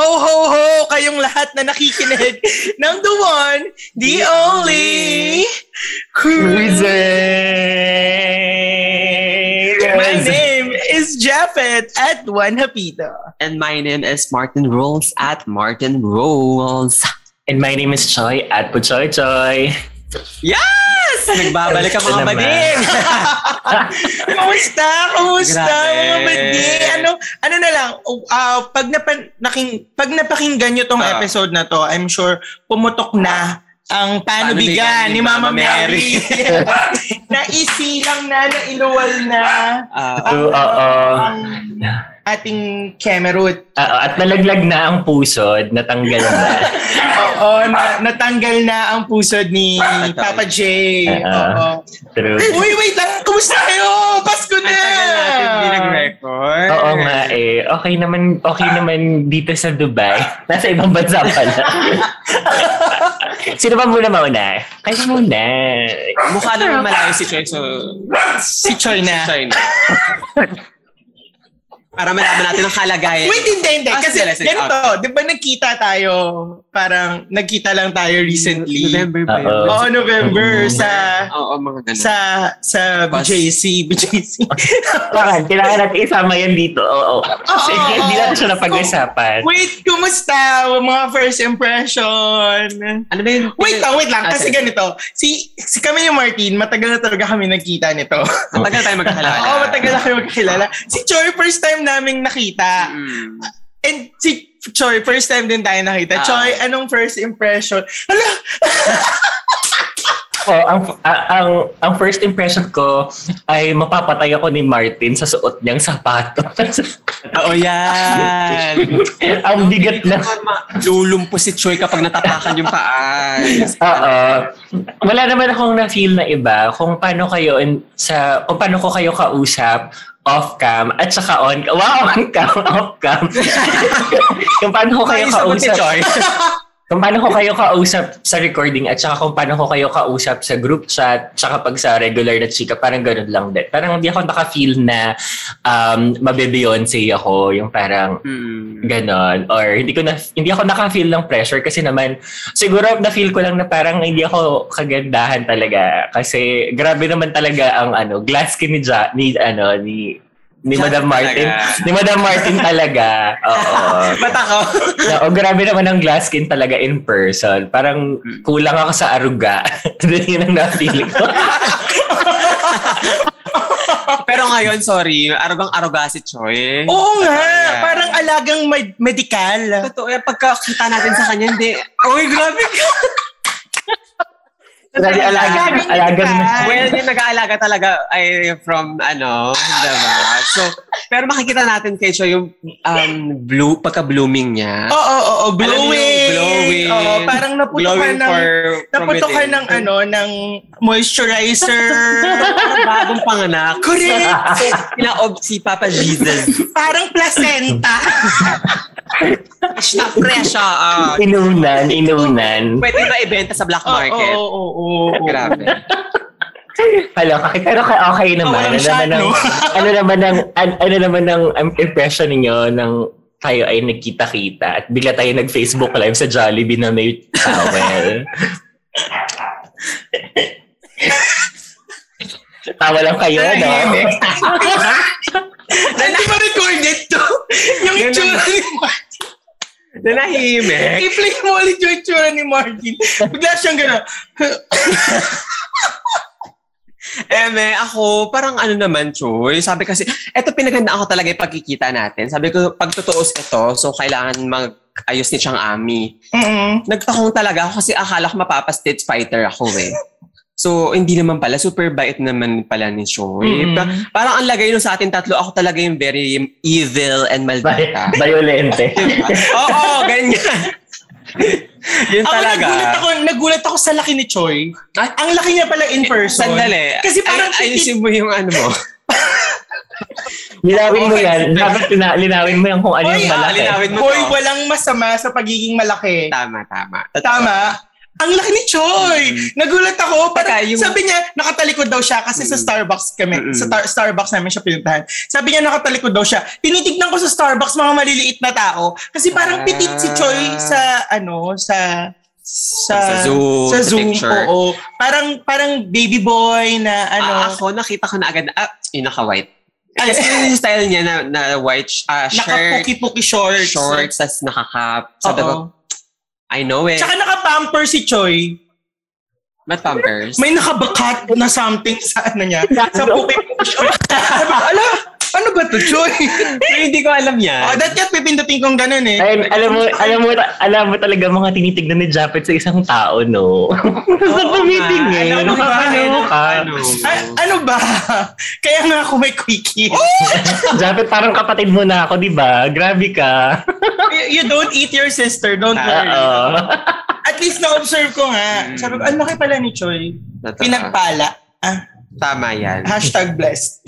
Ho, ho, ho! Kayong lahat na nakikinig ng the one, the only, Cruiser! My name is Japheth at Juan Hapito. And my name is Martin Rolls at Martin Rolls. And my name is Choi at Puchoy Choy. Yes! Nagbabalik ang mga bading! Kumusta? Kumusta Grabe. mga bandi? Ano, ano na lang, uh, pag, napan, naking, pag napakinggan nyo tong Ah. episode na to, I'm sure pumutok na ang panubigan Panubigan ni Mama Mama Mary. na isilang na, na iluwal na Ah, ang, Oo, oo. ang ating Kemerut. Oo, at nalaglag na ang pusod, natanggal na. Oo, na, natanggal na ang pusod ni Papa J. Oo. True. Uy, wait lang. Kumusta kayo? Pasko na! ang nag-record. Oo nga eh. Okay naman, okay naman dito sa Dubai. Nasa ibang bansa pala. Sino ba muna mauna? Kayo muna. Mukha naman malayo si Choi, so... Si Choi na. Choi na. Para malaman natin ang kalagayan. Wait, hindi, hindi. Ah, Kasi sige, sige. ganito, di ba nagkita tayo, parang nagkita lang tayo recently. November ba yun? Oo. November sa Oo, mga ganun. sa sa. BJC. BJC. Kailangan, kailangan natin isama yan dito. Oo. Kasi Oo. hindi natin siya napag-usapan. Wait, kumusta? Mga first impression. ano ba yun? Wait lang, wait lang. Ah, Kasi ganito, si, si kami ni Martin, matagal na talaga kami nagkita nito. Matagal tayo magkakilala. Oo, matagal na kami magkakilala. Si Choi, first time naming nakita. Mm. And si Choi, first time din tayo nakita. Ah. Choi, anong first impression? Hala! Oh, ang, ang ang first impression ko ay mapapatay ako ni Martin sa suot niyang sapatos. Oo, yan. ang bigat na. Lulumpo si Choi kapag natapakan yung paa. Oo. Wala naman akong na-feel na iba kung paano kayo in, sa kung paano ko kayo kausap off cam at saka on wow on cam off cam kung paano ko kayo kausap. kung paano ko kayo kausap sa recording at saka kung paano ko kayo kausap sa group chat saka pag sa regular na chika parang ganun lang din. Parang hindi ako naka-feel na um, mabe-Beyonce ako yung parang Mm. ganon. Or hindi ko na hindi ako naka-feel ng pressure kasi naman siguro na-feel ko lang na parang hindi ako kagandahan talaga. Kasi grabe naman talaga ang ano glass skin ni, ja, ni ano ni ni Madam Martin talaga. ni Madam Martin talaga oo Mata ko. Na, oh, grabe naman ang glass skin talaga in person. Parang kulang ako sa aruga. Yun ang na-feel ko. Pero ngayon, sorry, arugang aruga si Choi. Oo nga, Ayan. parang alagang med- medical. Totoo, eh, pagkakita natin sa kanya, hindi. Uy, grabe ka. Grabe, alaga, alaga na. Well, yung nag-aalaga talaga ay from, ano, diba? So, pero makikita natin kay Choi yung um, blue, pagka-blooming niya. Oo, oo, oo, Alam niyo yung glowing. glowing. Oo, parang naputukan ng for, naputukan ng ano, ng moisturizer. Bagong panganak. Correct. Pinaob si Papa Jesus. parang placenta. Fresh na fresh ah. Inunan, inunan. pwede na ibenta sa black Oo, market. oo, oo, oo. Grabe. Hello, okay, pero ka- okay naman. walang Ano naman shot, ang, no? ano naman ang, an- ano naman ang um, impression ninyo ng tayo ay nagkita-kita at bigla tayo nag-Facebook live sa Jollibee na may towel. Tawa lang kayo, no? Tahimik. Hindi ba recorded to? Yung Yun itsura ni. Nanahimik. I-play mo ulit yung itsura ni Martin. Bigla siyang gano'n. Eme, ako, parang ano naman, Choy. Sabi kasi, eto pinagandaan ko talaga yung pagkikita natin. Sabi ko, pag tutuos ito, so kailangan mag-ayos ni Chang Ami. Mm-mm. Nagtakong talaga ako kasi akala ko mapapa-stage fighter ako eh. So, hindi naman pala. Super bait naman pala ni Choy. Mm. Pa- parang ang lagay nun sa atin tatlo, ako talaga yung very evil and maldita. Violente. Oo, ganyan. Yun Ako talaga. nagulat ako, nagulat ako sa laki ni Choi. Ay, Ang laki niya pala in person. Sandali. Kasi parang Ay, ayusin mo yung ano mo. Linawin mo yan. Dapat lina- linawin mo yan kung ano Hoy, yung ah, malaki. linawin mo Hoy, walang masama sa pagiging malaki. Tama, tama. Tama? Ang laki ni Choi. Nagulat ako. Parang, yung- Sabi niya, nakatalikod daw siya kasi sa Mm. Starbucks kami. Mm-mm. Sa tar- Starbucks namin siya pinuntahan. Sabi niya, nakatalikod daw siya. Tinitignan ko sa Starbucks mga maliliit na tao. Kasi parang Ah. pitit si Choi sa, ano, sa sa, Sa Zoom, sa sa Zoom, picture. oo. Parang, parang baby boy na, ano, Ah, ako, nakita ko na agad, ah, yung naka-white. Kasi yung style niya na, na white uh, shirt, naka-puki-puki shorts. shorts, tas nakakap. Ko, Oo. I know it. Tsaka naka-pamper si Choi. Ba't pampers? May nakabakat na something sa ano niya. sa shorts. Sabi ko, ala, ano ba to, Choi? Ay, hindi ko alam yan. oh, that kat pipindutin kong ganun eh. Ay, alam mo, alam mo, alam mo talaga mga tinitignan ni Japet sa isang tao, no? Sa Oo meeting nga. eh. Alam mo ba? Nakakano ka. Ano? Ano ba? Kaya nga ako may quickie. Japet, parang kapatid mo na ako, di ba? Grabe ka. you, you don't eat your sister, don't worry. Oo. At least na-observe ko nga. Mm. Sabi ko, ang laki pala ni Choi. Totoo. Pinagpala. Ah, Tama yan. hashtag blessed.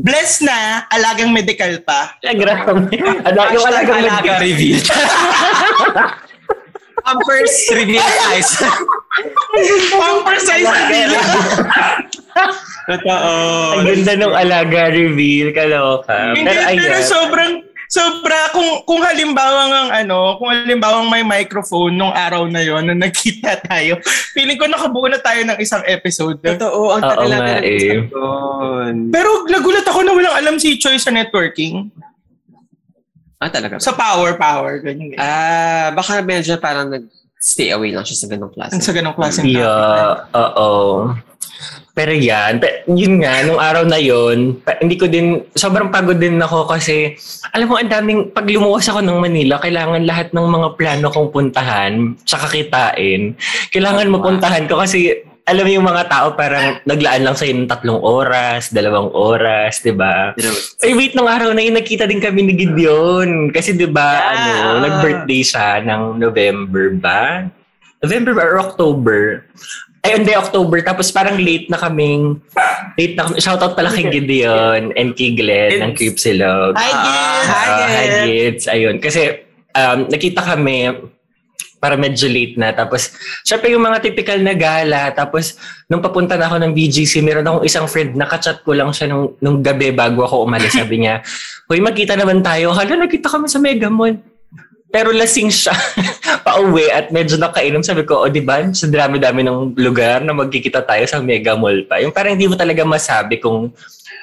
Blessed na, alagang medical pa. Grabe. Ano, yung alagang alaga reveal. Pampers reveal size. Pamper size reveal. Totoo. Ang ganda ng alaga reveal, kaloka. Hindi, Pero pero sobrang, sobra, kung, kung halimbawa ng ano, kung halimbawa may microphone nung araw na yon na nagkita tayo, feeling ko nakabuo na tayo ng isang episode. Totoo. Ang tagal natin eh. doon. Pero nagulat ako na walang alam si Choi sa networking. Ah, talaga? Sa power, power, ganyan. ganyan. Ah, baka medyo parang nag-stay away lang siya sa ganong klase. sa ganong klaseng Yeah, oo. Pero yan, pe- yun nga, nung araw na yun, pa- hindi ko din, sobrang pagod din ako kasi, alam mo, ang daming, pag lumuwas ako ng Manila, kailangan lahat ng mga plano kong puntahan, tsaka kitain, kailangan mapuntahan ko kasi, alam mo yung mga tao parang naglaan lang sa'yo ng tatlong oras, dalawang oras, di ba? Ay, wait, nung araw na yun, nakita din kami ni Gideon. Kasi di ba, Yeah. ano, nag-birthday siya ng November ba? November ba or October? Ay, hindi, October. Tapos parang late na kaming, late na kami. Shoutout pala kay Gideon and kay Glenn ng Creepsilog. Hi, Gil! Hi, Ah, hi, Gil! Gids. Ayun. Kasi, um, nakita kami, para medyo late na. Tapos, syempre yung mga typical na gala. Tapos, nung papunta na ako ng BGC, meron akong isang friend, nakachat ko lang siya nung, nung gabi bago ako umalis. Sabi niya, Hoy, magkita naman tayo. Hala, nagkita kami sa Mega Mall. Pero lasing siya pauwi at medyo nakainom. Sabi ko, o di ba, sa dami-dami ng lugar na magkikita tayo sa Mega Mall pa. Yung parang hindi mo talaga masabi kung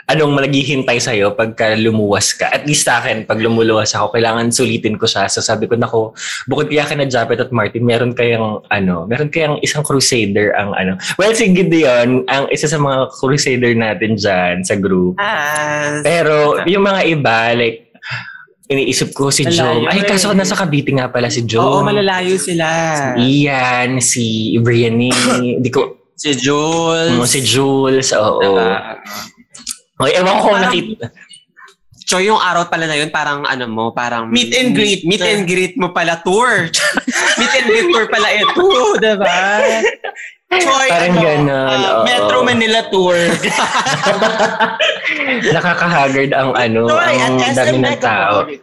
anong naghihintay sa'yo pagka lumuwas ka. At least sa akin, pag lumuluwas ako, kailangan sulitin ko siya. So sabi ko, nako, bukod kaya ka na Japet at Martin, meron kayang, ano, meron kayang isang crusader ang, ano. Well, si Gideon, ang isa sa mga crusader natin dyan sa group. Ah, Pero yung mga iba, like, iniisip ko si. Malayo Ay, kaso eh. nasa Cavite nga pala si Jom. oo, malalayo sila. Si Ian, si Brianny, di ko, Si Jules. mo si Jules, oo. Diba? Okay, ewan ko nakita. So, yung araw pala na yun, parang ano mo, parang... Meet and greet. Meet and greet mo pala tour. meet and greet tour pala ito, diba? Choi, Parang ano, ganon, ah, oo. Metro Manila Tour. Nakaka-haggard ang ano, Choi, ang dami ng tao. Mall.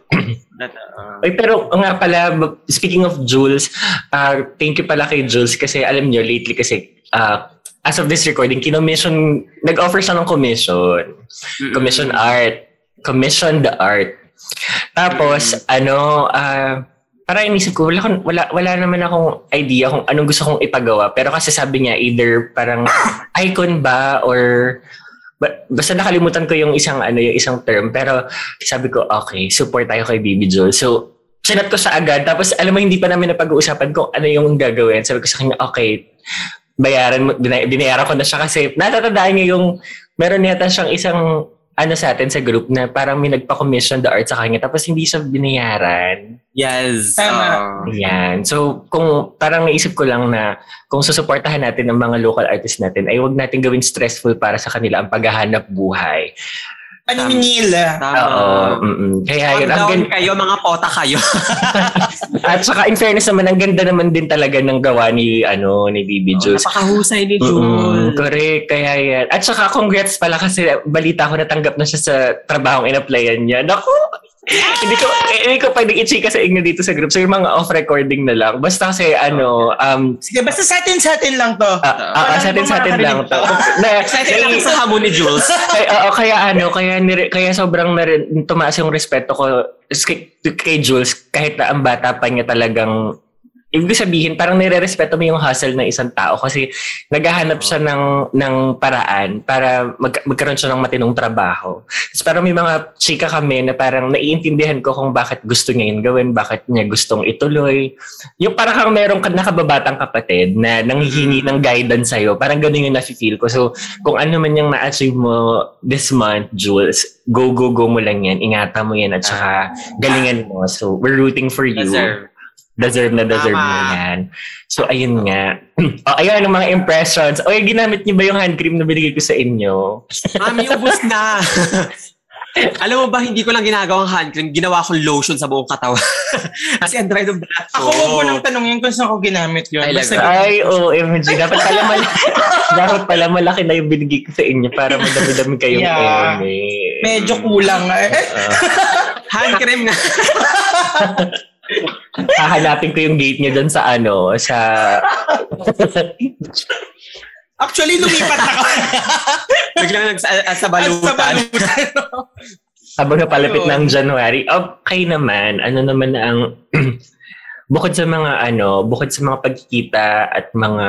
Ay, pero nga pala, speaking of Jules, uh, thank you pala kay Jules kasi alam niyo, lately kasi, uh, as of this recording, kinommission, nag-offer siya ng commission. Commission art. Commission the art. Tapos, ano, ah, para inisip ko, wala, akong- wala, wala naman akong idea kung anong gusto kong ipagawa. Pero kasi sabi niya, either parang icon ba or ba- basta nakalimutan ko yung isang ano yung isang term. Pero sabi ko okay support tayo kay Baby Joel. So sinat ko siya agad. Tapos alam mo hindi pa namin napag-uusapan kung ano yung gagawin. Sabi ko sa kanya okay bayaran mo binay- binayaran ko na siya kasi natatandaan niya yung meron yata siyang isang ano sa atin sa group na parang may nagpa-commission the art sa kanya tapos hindi siya binayaran. Yes. Tama. oo. Yan. So, kung parang naisip ko lang na kung susuportahan natin ang mga local artists natin, ay wag natin gawin stressful para sa kanila ang paghahanap buhay. Paniningil. Tama. Oo. mm-mm. Kaya yun, ang gan- kayo, mga pota kayo. at saka in fairness naman, ang ganda naman din talaga ng gawa ni, ano, ni Bibi Jules. Napakahusay ni. Jules. Correct. Kaya yan. At saka congrats pala kasi balita ko natanggap na siya sa trabahong in-applyan niya. Naku! hindi ko eh, hindi ko pwedeng i-chika sa inyo dito sa group. So yung mga off-recording na lang. Basta kasi ano, um, Sige, basta sa atin sa atin lang to. ah, ah, ah, sa atin sa atin lang to. na, Excited ako sa hamon ni Jules. kaya, oo, kaya ano, kaya, kaya sobrang nare, tumaas yung respeto ko kay, kay Jules kahit na ang bata pa niya talagang Ibig sabihin, parang nire-respeto mo yung hustle ng isang tao kasi naghahanap siya ng, ng paraan para mag, magkaroon siya ng matinong trabaho. Tapos parang may mga chika kami na parang naiintindihan ko kung bakit gusto niya yun gawin, bakit niya gustong ituloy. Yung parang kang merong ka- nakababatang kapatid na nanghihingi ng guidance sa'yo. Parang ganun yung nafe-feel ko. So, kung ano man yung na-achieve mo this month, Jules, go, go, go mo lang yan. Ingatan mo yan at saka galingan mo. So, we're rooting for you. Deserve. Deserve na deserve Tama. mo yan. So, ayun nga. o, ayun, ang mga impressions. O, ginamit niyo ba yung hand cream na binigay ko sa inyo? Mami, ubus na. Alam mo ba, hindi ko lang ginagawang hand cream. Ginawa ko lotion sa buong katawan. Kasi ang dry ng balat ko. Ako huwag mo nang tanongin kung saan ko ginamit yun. Ay, Basta, lagot. Ay, OMG. Dapat pala, mal- dapat pala malaki na yung binigay ko sa inyo para madami-dami kayong Yeah. eme. medyo kulang. Eh, Hand cream nga. Hahanapin ko yung gate niya doon sa ano, sa... actually, lumipat na kami. Biglang nag sa, sa Sa balutan. Habang napalapit ng January. Okay naman. Ano naman na ang... bukod sa mga ano, bukod sa mga pagkikita at mga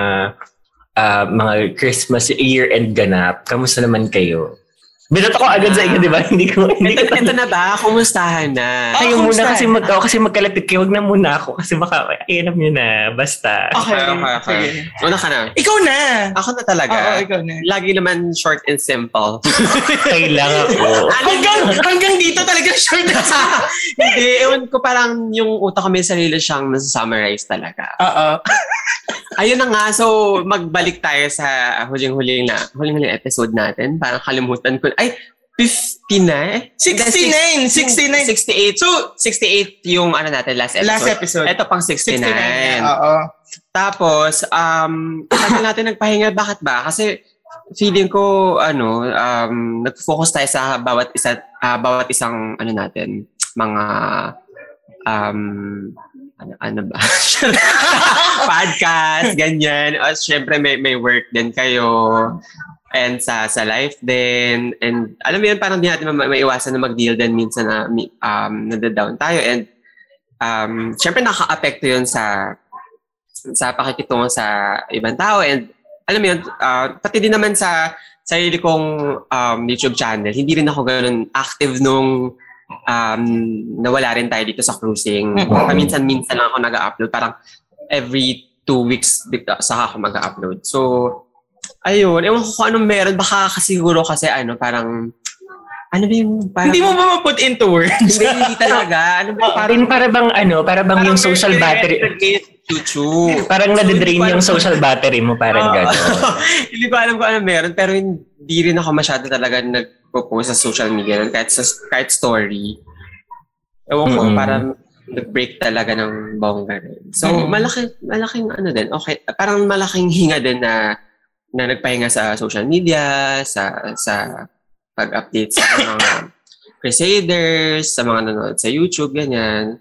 ah, mga Christmas year-end ganap, kamusta naman kayo? Binot ako agad sa inyo, di ba? Hindi ko, hindi ko Ito, ito na ba? Kumustahan na? Ah, Kayo muna kasi mag oh, kasi magkalapit kayo, wag na muna ako kasi baka ay, alam niyo na basta. Okay, okay, okay. sige. Una ka na. Ikaw na. Ako na talaga. Oo, ikaw na. Lagi naman short and simple. Kailangan ko. Hanggang, hanggang dito talaga short na sa... Hindi, ewan ko parang yung utak ko may sarili siyang nasa-summarize talaga. Oo. Ayun na nga, so magbalik tayo sa huling-huling na, huling-huling episode natin. Parang kalimutan ko. Ay, 50 na eh? 69, 69. 68. So, 68 yung ano natin, last episode. Last episode. Ito pang 69. 69. Oo. Tapos, um, tagal natin nagpahinga. Bakit ba? Kasi feeling ko, ano, um, nag-focus tayo sa bawat isa, ah, bawat isang, ano natin, mga, um, ano, ano ba? Podcast, ganyan. O, syempre, may, may work din kayo. And sa sa life din. And alam mo yun, parang di natin ma- maiwasan na mag-deal din minsan na um, nadadown tayo. And um, syempre, nakaka-apekto yun sa sa pakikitungo sa ibang tao and alam mo yun, ah, pati din naman sa sarili kong um, YouTube channel, hindi rin ako ganun active nung um, nawala rin tayo dito sa cruising. Mhm. Paminsan-minsan lang ako nag-upload. Parang every two weeks saka ako mag-upload. So, ayun. Ewan ko kung anong meron. Baka kasi siguro kasi ano, parang ano ba yung parang... Hindi mo ba ma-put into words? Hindi, hindi talaga. Ano ba Parang para bang ano, para bang yung social battery, YouTube. parang So, ko yung social battery mo, parang Oo. gano'n. hindi ko alam kung ano meron, pero hindi rin ako masyado talaga nagpo-post sa social media nun, kahit, sa, kahit story. Ewan ko, Mm-mm. parang nag-break talaga ng bongga rin. So, Mm-mm. malaki, malaking ano din, okay, parang malaking hinga din na na nagpahinga sa social media, sa sa pag-update sa mga Crusaders, sa mga nanonood sa YouTube, ganyan.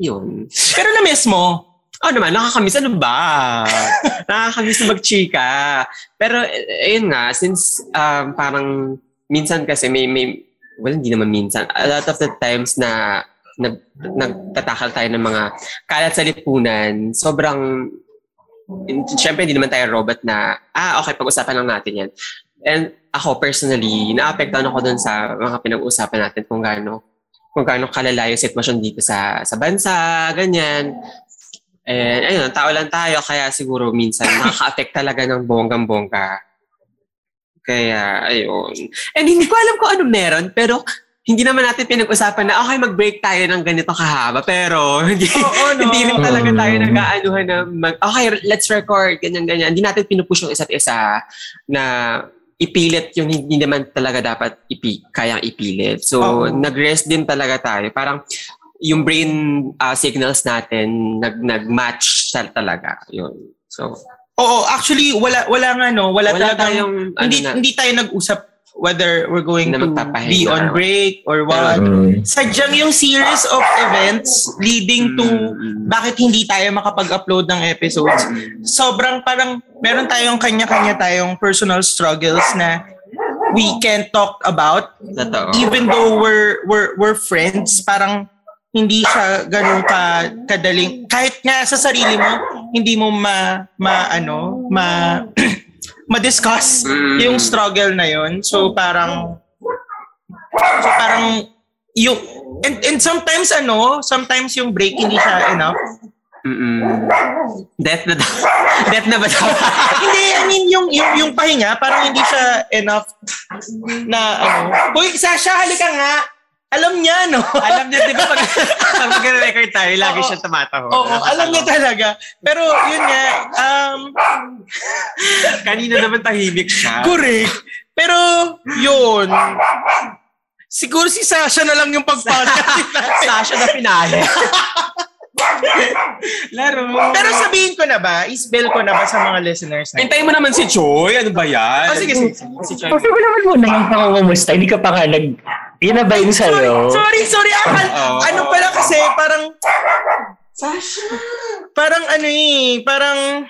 Yun. Pero na-miss mo. Oh naman, nakakamiss. Ano ba? nakakamiss na magchika. Pero, eh, ayun nga, since um, parang minsan kasi may, may, well, hindi naman minsan. A lot of the times na nag, nagtatakal tayo ng mga kalat sa lipunan, sobrang, syempre hindi naman tayo robot na, ah, okay, pag-usapan lang natin yan. And ako personally, naapektuhan ako dun sa mga pinag-usapan natin kung gaano kung gaano kalala yung sitwasyon dito sa sa bansa, ganyan. And ayun, tao lang tayo, kaya siguro minsan nakaka-affect talaga ng bonggang-bongga. Kaya, ayun. And hindi ko alam kung ano meron, pero hindi naman natin pinag-usapan na, okay, mag-break tayo ng ganito kahaba, pero hindi, Oo, no? hindi rin talaga tayo Mm. nag-aanuhan na, mag, okay, let's record, ganyan-ganyan. Hindi natin pinupush yung isa't isa na ipilit yung hindi naman talaga dapat ipi, kayang ipilit. So, Oo. nag-rest din talaga tayo. Parang yung brain uh, signals natin nag nag-match sa talaga. Yun. So, Oo, actually, wala, wala nga, no? Wala, wala talagang, tayong, ano hindi, na, hindi tayo nag-usap whether we're going to be on break or what. Mm. Sadyang yung series of events leading to Mm. bakit hindi tayo makapag-upload ng episodes. Sobrang parang meron tayong kanya-kanya tayong personal struggles na we can't talk about Totoo. even though we're we're we're friends, parang hindi siya ganun ka kadaling kahit nga sa sarili mo hindi mo ma, ma ano ma ma-discuss Mm. yung struggle na yon so parang so parang yung and, and sometimes ano sometimes yung break hindi siya enough Mm-mm. Death na daw. Death na ba daw? hindi I mean yung yung yung pahinga parang hindi siya enough na ano Hoy Sasha halika nga alam niya no Alam niya, di ba, pag, pag mag-record tayo, lagi siya tumatawa. Oo, alam niya talaga. Pero yun nga, um, Kanina naman tahimik siya. correct. Pero yun, siguro si Sasha na lang yung pagpasok. Sasha na pinali. Laro. Pero sabihin ko na ba, isbel ko na ba sa mga listeners na Hintayin mo naman si Choi. Ano ba yan? Oh, sige, sige. sige. Si Choi. Kasi mo naman muna yung pangungumusta. Hindi ka pa nga nag... Sorry, sa'yo? sorry, sorry. Akal, Oo. ano pala kasi, parang, Sasha, parang ano eh, parang,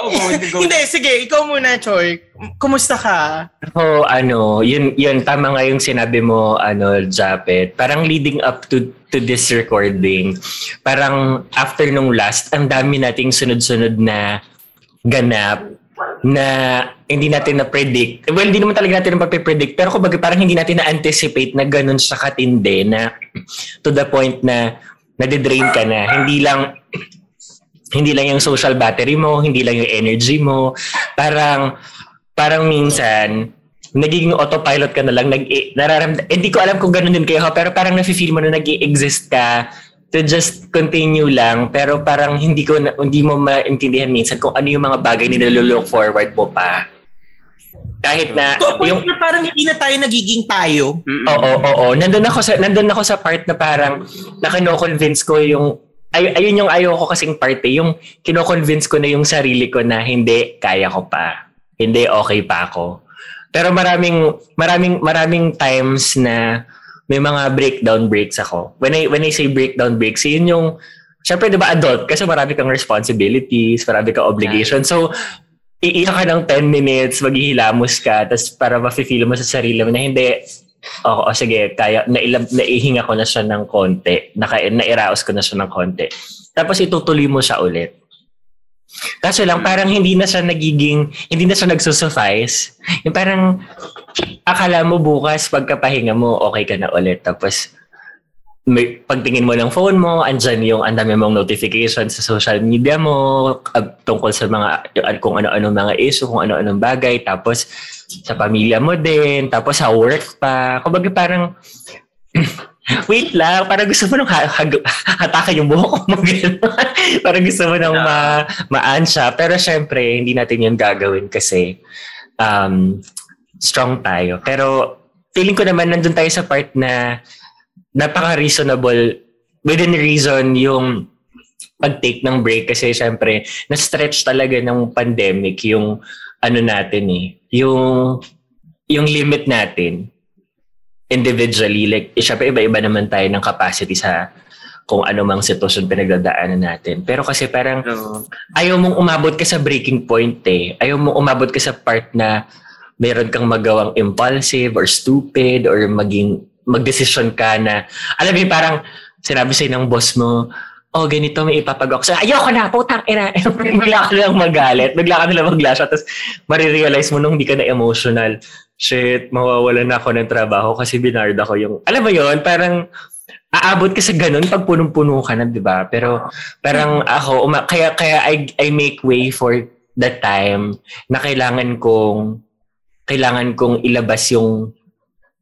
Oh, go. hindi, sige, ikaw muna, Choy. Kumusta ka? Ako, ano, yun, yun, tama nga yung sinabi mo, ano, Japet. Parang leading up to to this recording, parang after nung last, ang dami nating sunod-sunod na ganap na hindi natin na-predict. Well, hindi naman talaga natin na-predict, pero kumbaga parang hindi natin na-anticipate na ganun sa katindi na to the point na nade-drain ka na. Hindi lang hindi lang yung social battery mo, hindi lang yung energy mo. Parang parang minsan nagiging autopilot ka na lang nag nararamdam hindi ko alam kung ganoon din kayo pero parang nafe-feel mo na nag-exist ka to just continue lang pero parang hindi ko na, hindi mo maintindihan minsan kung ano yung mga bagay na nilolook forward mo pa kahit na point yung na parang hindi na tayo nagiging tayo. Oo, oo, oo. Nandun ako sa nandun ako sa part na parang nakino-convince ko yung ay, ayun yung ayoko kasing part eh, yung kino-convince ko na yung sarili ko na hindi kaya ko pa. Hindi okay pa ako. Pero maraming maraming maraming times na may mga breakdown breaks ako. When I when I say breakdown breaks, yun yung Siyempre, di ba, adult? Kasi marami kang responsibilities, marami kang obligation. So, iiyak ka ng 10 minutes, maghihilamos ka, tapos para ma-feel mo sa sarili mo na hindi, Oo, oh, sige, kaya nailam, naihinga ko na siya ng konti. Naka, nairaos ko na siya ng konti. Tapos itutuloy mo siya ulit. Kaso lang, parang hindi na siya nagiging, hindi na siya nagsusuffice. Yung parang, akala mo bukas, pagkapahinga mo, okay ka na ulit. Tapos, may, pagtingin mo ng phone mo, andyan yung ang dami mong notifications sa social media mo uh, tungkol sa mga, kung ano-ano mga issue, kung ano-anong bagay. Tapos, sa pamilya mo din, tapos sa work pa. Kumbaga parang, wait lang, parang gusto mo nung ha- hag- hatakan yung buhok mo. parang gusto mo nang ma maansya. Pero syempre, hindi natin yun gagawin kasi um, strong tayo. Pero feeling ko naman nandun tayo sa part na napaka-reasonable within reason yung pag-take ng break kasi syempre na-stretch talaga ng pandemic yung ano natin eh, yung yung limit natin individually like eh, syempre iba-iba naman tayo ng capacity sa kung ano mang sitwasyon pinagdadaanan natin. Pero kasi parang Pero, ayaw mong umabot ka sa breaking point eh. Ayaw mong umabot ka sa part na meron kang magawang impulsive or stupid or maging magdesisyon ka na alam mo parang sinabi sa'yo ng boss mo oh, ganito may ipapagawa ko. So, ayoko na, putang ina. bigla ka nilang magalit. Bigla ka nilang maglash. Tapos, marirealize mo nung hindi ka na emotional. Shit, mawawalan na ako ng trabaho kasi binard ako yung... Alam mo yon parang aabot ka sa ganun pag punong-puno ka na, di ba? Pero parang ako, uma- kaya, kaya I, I make way for that time na kailangan kong kailangan kong ilabas yung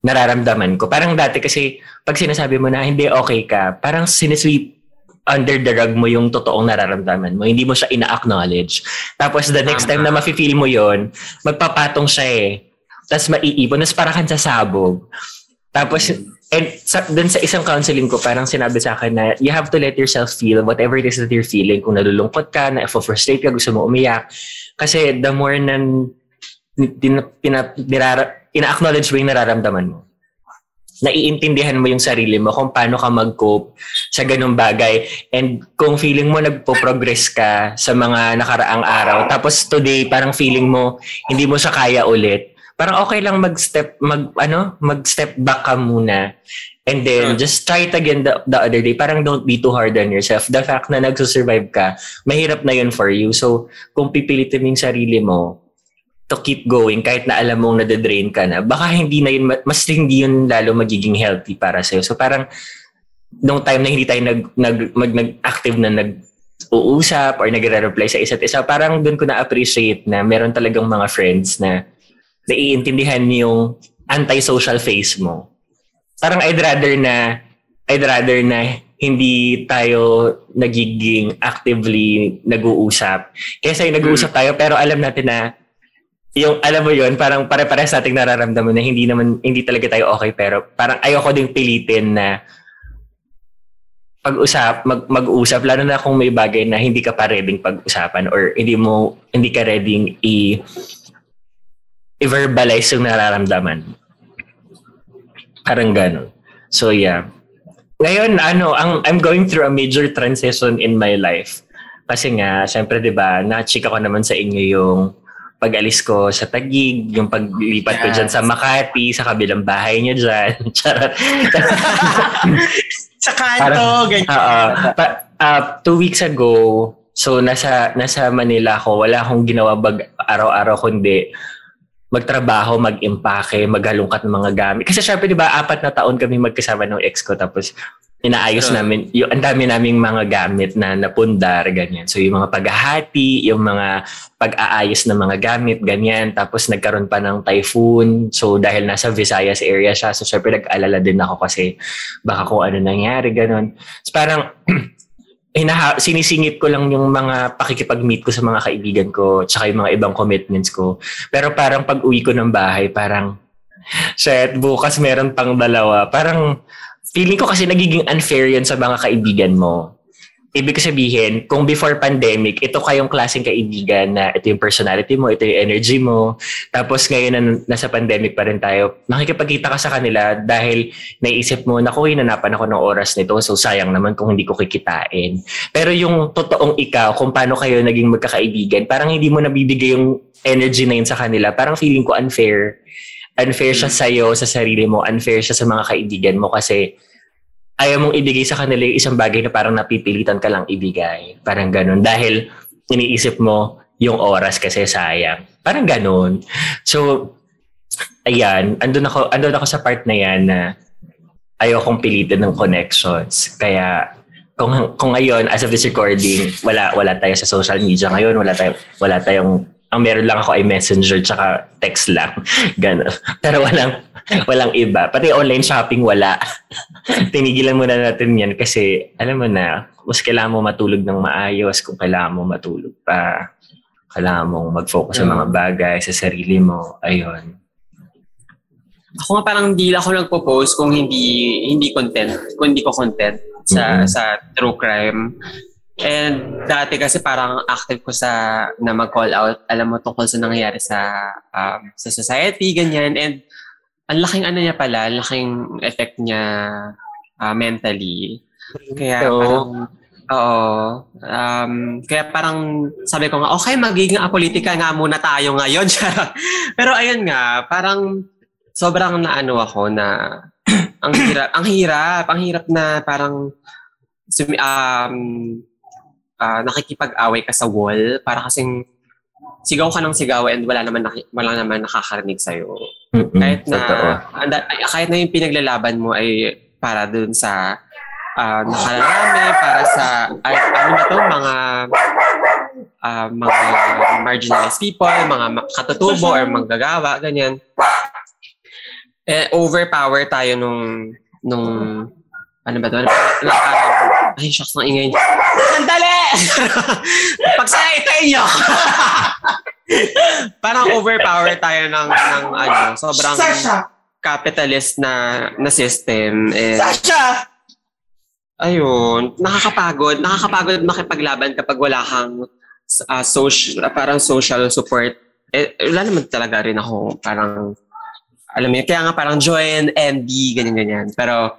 nararamdaman ko. Parang dati kasi pag sinasabi mo na hindi okay ka, parang sinisweep under the rug mo yung totoong nararamdaman mo. Hindi mo siya ina-acknowledge. Tapos the next time na mafe-feel mo yon magpapatong siya eh. Tapos maiipon. Tapos parang kang sasabog. Tapos, and sa, dun sa isang counseling ko, parang sinabi sa akin na you have to let yourself feel whatever it is that you're feeling. Kung nalulungkot ka, na frustrate ka, gusto mo umiyak. Kasi the more na din, pina, nirara, ina-acknowledge mo yung nararamdaman mo. Naiintindihan mo yung sarili mo kung paano ka mag-cope sa ganung bagay. And kung feeling mo nagpo-progress ka sa mga nakaraang araw, tapos today parang feeling mo hindi mo siya kaya ulit, parang okay lang mag-step, mag, ano, mag-step back ka muna. And then, just try it again the, the other day. Parang don't be too hard on yourself. The fact na nagsusurvive ka, mahirap na yun for you. So, kung pipilitin mo yung sarili mo, to keep going kahit na alam mong nade-drain ka na, baka hindi na yun, mas hindi yun lalo magiging healthy para sa'yo. So parang, nung time na hindi tayo nag, nag, mag, nag-active na nag uusap or nagre-reply sa isa't isa, parang doon ko na-appreciate na meron talagang mga friends na naiintindihan yung anti-social face mo. Parang I'd rather na I'd rather na hindi tayo nagiging actively nag-uusap. Kesa yung nag-uusap tayo pero alam natin na yung alam mo yun, parang pare-pares nating nararamdaman na hindi naman, hindi talaga tayo okay pero parang ayoko ding pilitin na pag-usap, mag, mag-usap, lalo na kung may bagay na hindi ka pa ready pag-usapan or hindi mo, hindi ka ready i- i-verbalize yung nararamdaman. Parang ganun. So yeah. Ngayon, ano, ang, I'm going through a major transition in my life. Kasi nga, syempre, di ba, na-chika ko naman sa inyo yung pag-alis ko sa Tagig, yung paglipat yes. ko dyan sa Makati, sa kabilang bahay niyo dyan. Charot. sa kanto, ganyan. Uh, pa, uh, two weeks ago, so nasa nasa Manila ako, wala akong ginawa bag araw-araw kundi magtrabaho, mag-impake, maghalungkat ng mga gamit. Kasi syempre, di ba, apat na taon kami magkasama ng ex ko. Tapos, inaayos sure. namin, yung, ang dami naming mga gamit na napundar, ganyan. So, yung mga paghahati, yung mga pag-aayos ng mga gamit, ganyan. Tapos, nagkaroon pa ng typhoon. So, dahil nasa Visayas area siya, so, syempre, nag-alala din ako kasi baka kung ano nangyari, ganun. So, parang, hinaha, sinisingit ko lang yung mga pakikipag-meet ko sa mga kaibigan ko tsaka yung mga ibang commitments ko. Pero parang pag uwi ko ng bahay, parang, shit, bukas meron pang dalawa. Parang, feeling ko kasi nagiging unfair yun sa mga kaibigan mo. Ibig sabihin, kung before pandemic, ito kayong klaseng kaibigan na ito yung personality mo, ito yung energy mo. Tapos ngayon na nasa pandemic pa rin tayo, makikipagkita ka sa kanila dahil naisip mo, naku, hinanapan ako ng oras nito, so sayang naman kung hindi ko kikitain. Pero yung totoong ikaw, kung paano kayo naging magkakaibigan, parang hindi mo nabibigay yung energy na yun sa kanila. Parang feeling ko unfair unfair siya sa iyo, sa sarili mo, unfair siya sa mga kaibigan mo kasi ayaw mong ibigay sa kanila yung isang bagay na parang napipilitan ka lang ibigay. Parang ganun. Dahil iniisip mo yung oras kasi sayang. Parang ganun. So, ayan, andun ako, andun ako sa part na yan na ayaw kong pilitin ng connections. Kaya, kung kung ngayon as of this recording wala wala tayo sa social media ngayon wala tayo wala tayong ang meron lang ako ay messenger tsaka text lang. Ganun. Pero walang, walang iba. Pati online shopping, wala. Tinigilan muna natin yan kasi, alam mo na, mas kailangan mo matulog ng maayos kung kailangan mo matulog pa. Kailangan mong mag-focus mm. sa mga bagay, sa sarili mo. Ayun. Ako nga parang hindi ako nagpo-post kung hindi hindi content, kung hindi ko content sa mm-hmm. sa true crime. And dati kasi parang active ko sa na mag-call out, alam mo tungkol sa nangyayari sa um, sa society ganyan and ang laking ano niya pala, laking effect niya uh, mentally. Kaya so, parang oo, um, kaya parang sabi ko nga okay magiging apolitika nga muna tayo ngayon. Pero ayun nga, parang sobrang naano ako na ang hirap, ang hirap, ang hirap na parang um, uh, nakikipag-away ka sa wall para kasing sigaw ka ng sigaw and wala naman naki, wala naman nakakarinig sa iyo. Mm-hmm. Kahit na anda, kahit na yung pinaglalaban mo ay para dun sa uh, nakararami, para sa ay, ano ba to, mga uh, mga marginalized people, mga katutubo or manggagawa, ganyan. Eh, overpower tayo nung nung ano ba to? Ano, ay, shucks ng ingay. Sandali! Pagsaitay nyo! Parang overpower tayo ng, ng ano, sobrang Sasha! capitalist na na system. And, Sasha! Ayun, nakakapagod. Nakakapagod makipaglaban kapag wala kang uh, social, parang social support eh, wala naman talaga rin ako parang, alam mo yun, kaya nga parang join MD, ganyan-ganyan. Pero,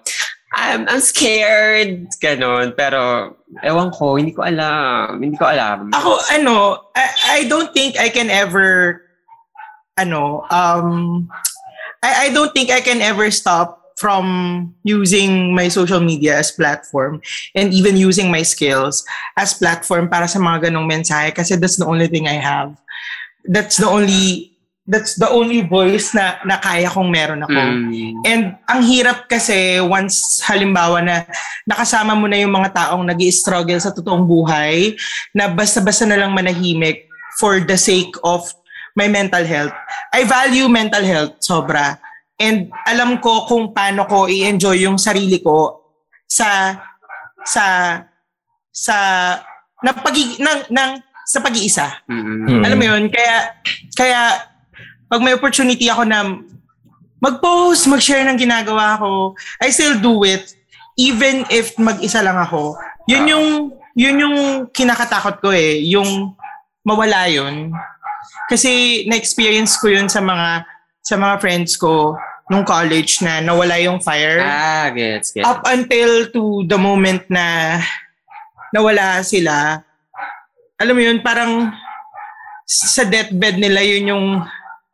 I'm, I'm scared, ganun. Pero, ewan ko, hindi ko alam. Hindi ko alam. Ako, ano, I, I don't think I can ever, ano, um, I, I don't think I can ever stop from using my social media as platform and even using my skills as platform para sa mga ganong mensahe kasi that's the only thing I have. That's the only that's the only voice na, na kaya kong meron ako. Mm. And ang hirap kasi once halimbawa na nakasama mo na yung mga taong nag struggle sa totoong buhay na basta-basta na lang manahimik for the sake of my mental health. I value mental health sobra. And alam ko kung paano ko i-enjoy yung sarili ko sa sa sa na pag ng, ng sa pag-iisa. Mm-mm. Mm. Alam mo yun? Kaya, kaya, pag may opportunity ako na mag-post, mag-share ng ginagawa ko, I still do it, even if mag-isa lang ako. Yun yung, yun yung kinakatakot ko eh, yung mawala yun. Kasi na-experience ko yun sa mga, sa mga friends ko nung college na nawala yung fire Ah, gets, gets. up until to the moment na nawala sila, alam mo yun, parang sa deathbed nila, yun yung,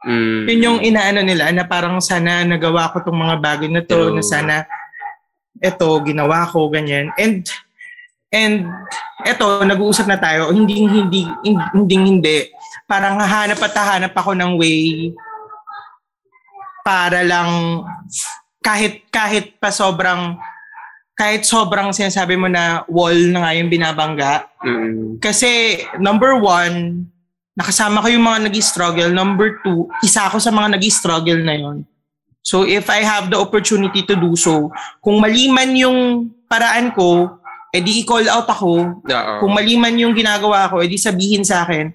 Mm. yun yung inaano nila, na parang sana nagawa ko tong mga bagay na to, True. na sana eto, ginawa ko, ganyan. And, and, eto, nag-uusap na tayo, hindi, hindi, hindi, hindi. Parang hahanap at hahanap ako ng way para lang kahit kahit pa sobrang kahit sobrang sinasabi mo na wall na nga yung binabangga. Mm. Kasi number one, nakasama ko yung mga nag struggle Number two, isa ako sa mga nag struggle na yon. So if I have the opportunity to do so, kung mali man yung paraan ko, edi i-call out ako. Oo. Kung mali man yung ginagawa ko, edi sabihin sa akin.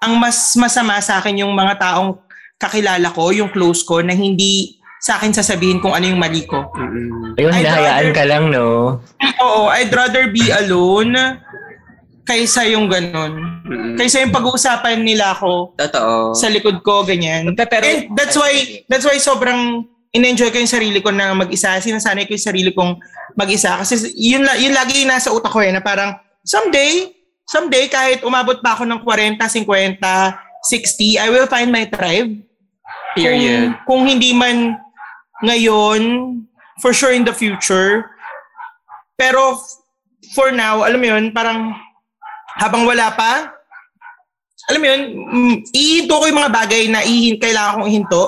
Ang mas masama sa akin yung mga taong kakilala ko, yung close ko, na hindi sa akin sasabihin kung ano yung mali ko. Mm-mm. Ayun, I'd hinahayaan rather- ka lang, no? Oo, I'd rather be alone kaysa yung ganun. Mm-mm. Kaysa yung pag-uusapan nila ako Totoo. sa likod ko, ganyan. Pe- pero- And that's why, that's why sobrang in-enjoy ko yung sarili ko na mag-isa. Sinasanay ko yung sarili kong mag-isa. Kasi yun, la- yun lagi yung nasa utak ko eh, na parang someday, someday kahit umabot pa ako ng 40, 50, 60, I will find my tribe. Period. Kung, kung hindi man ngayon, for sure in the future. Pero for now, alam mo yun, parang habang wala pa, alam mo yun, mm, ihinto ko yung mga bagay na ihin, kailangan kong ihinto.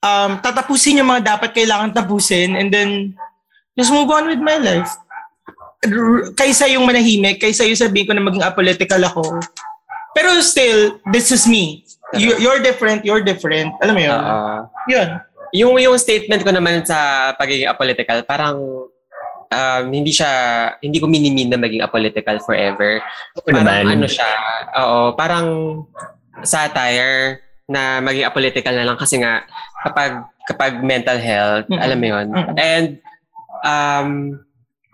Um, tatapusin yung mga dapat kailangan tapusin and then just move on with my life. Kaysa yung manahimik, kaysa yung sabihin ko na maging apolitical ako. Pero still, this is me. You, you're different, you're different. Alam mo yun? Oo. Yun. Yung yung statement ko naman sa pagiging apolitical, parang um, hindi siya hindi ko minimin na maging apolitical forever. Oo Parang naman. ano siya, oo, parang satire na maging apolitical na lang kasi nga kapag kapag mental health, Mm-mm. alam mo 'yun. Mm-mm. And um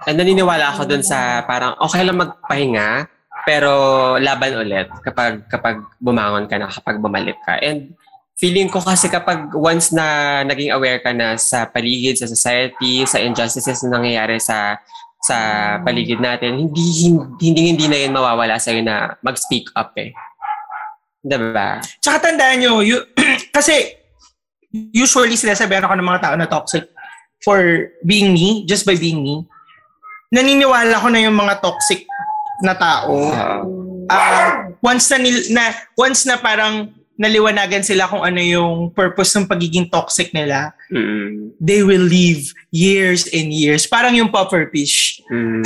and naniniwala ako dun sa parang okay lang magpahinga pero laban ulit kapag kapag bumangon ka na, kapag bumalik ka. And feeling ko kasi kapag once na naging aware ka na sa paligid, sa society, sa injustices na nangyayari sa sa paligid natin, hindi hindi hindi na yun mawawala sa na mag-speak up eh. 'Di ba? Tsaka tandaan nyo, you, kasi usually sinasabihan ako ng mga tao na toxic for being me, just by being me. Naniniwala ko na yung mga toxic na tao. Oo. ah, once na, nil, na once na parang naliwanagan sila kung ano yung purpose ng pagiging toxic nila, Mm. they will live years and years. Parang yung puffer fish. Mm.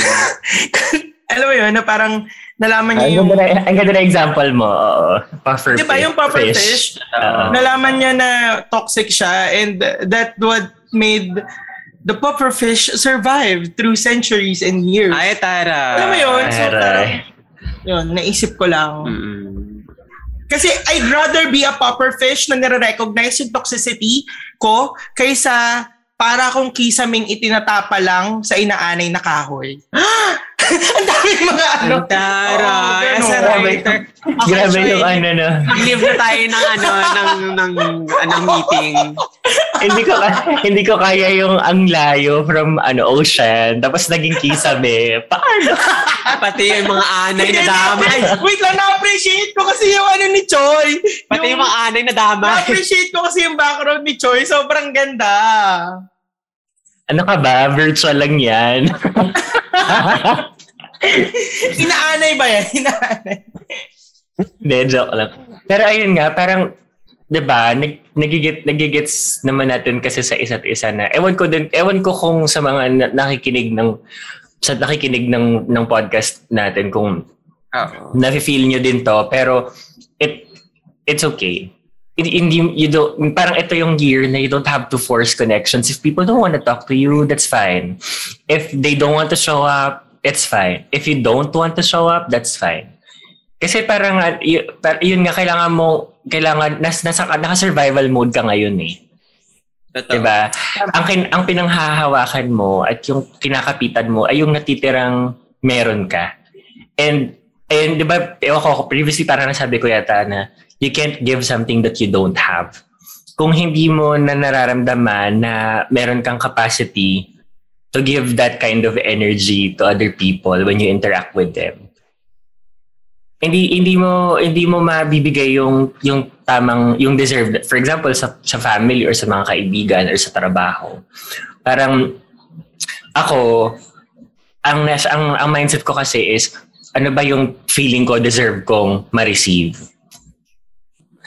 Alam mo yun, na parang nalaman niya yung... ang ganda na example mo. Oo. Puffer Di ba yung puffer fish? Oo. nalaman niya na toxic siya and that what made the puffer fish survive through centuries and years. Ay, tara. Alam mo yun? So, parang, yun, naisip ko lang. Mm. Kasi I'd rather be a puffer fish na nire-recognize yung toxicity ko kaysa para kong kisaming itinatapa lang sa inaanay na kahoy. Ang daming mga ano. Taray, Oo, as a writer. Okay, Grabe Joy, yung ano na. Live na tayo ng ano, ng, ng, ng meeting. hindi ko hindi ko kaya yung ang layo from ano ocean tapos naging kisame. Paano? Pati yung mga anay na damay. Wait lang, na-appreciate ko kasi yung ano ni Choi. Pati yung mga anay na damay. Na-appreciate ko kasi yung background ni Choi. Sobrang ganda. Ano ka ba? Virtual lang yan. Inaanay ba yan? Inaanay. Hindi, joke lang. Pero ayun nga, parang, di ba, nag, nagigit, nagigits naman natin kasi sa isa't isa na, ewan ko din, ewan ko kung sa mga na, nakikinig ng, sa nakikinig ng, ng podcast natin kung Oo. nafe-feel nyo din to, pero it, it's okay. It, hindi, you don't, parang ito yung year na you don't have to force connections. If people don't want to talk to you, that's fine. If they don't want to show up, it's fine. If you don't want to show up, that's fine. Kasi parang, uh, y- par- yun nga, kailangan mo, kailangan, nas, nasa, naka-survival mode ka ngayon eh. Totoo. Diba? Ang, kin, ang pinanghahawakan mo at yung kinakapitan mo ay yung natitirang meron ka. And, and di ba, ewan ko, previously parang nasabi ko yata na you can't give something that you don't have. Kung hindi mo na nararamdaman na meron kang capacity to give that kind of energy to other people when you interact with them. Hindi hindi mo hindi mo mabibigay yung yung tamang yung deserved for example sa sa family or sa mga kaibigan or sa trabaho. Parang ako ang ang ang mindset ko kasi is ano ba yung feeling ko deserve kong ma-receive.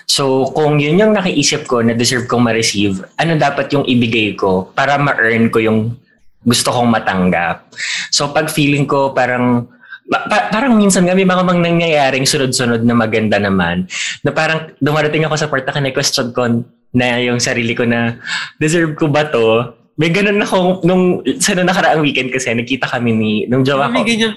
So, kung yun yung nakiisip ko na deserve kong ma-receive, ano dapat yung ibigay ko para ma-earn ko yung gusto kong matanggap. So, pag feeling ko parang pa- pa- parang minsan nga may mga mang nangyayaring sunod-sunod na maganda naman na parang dumarating ako sa part na kine-question ko na yung sarili ko na deserve ko ba to? May ganun ako nung sa nung nakaraang weekend kasi nakita kami ni nung jowa ko. May ganyan.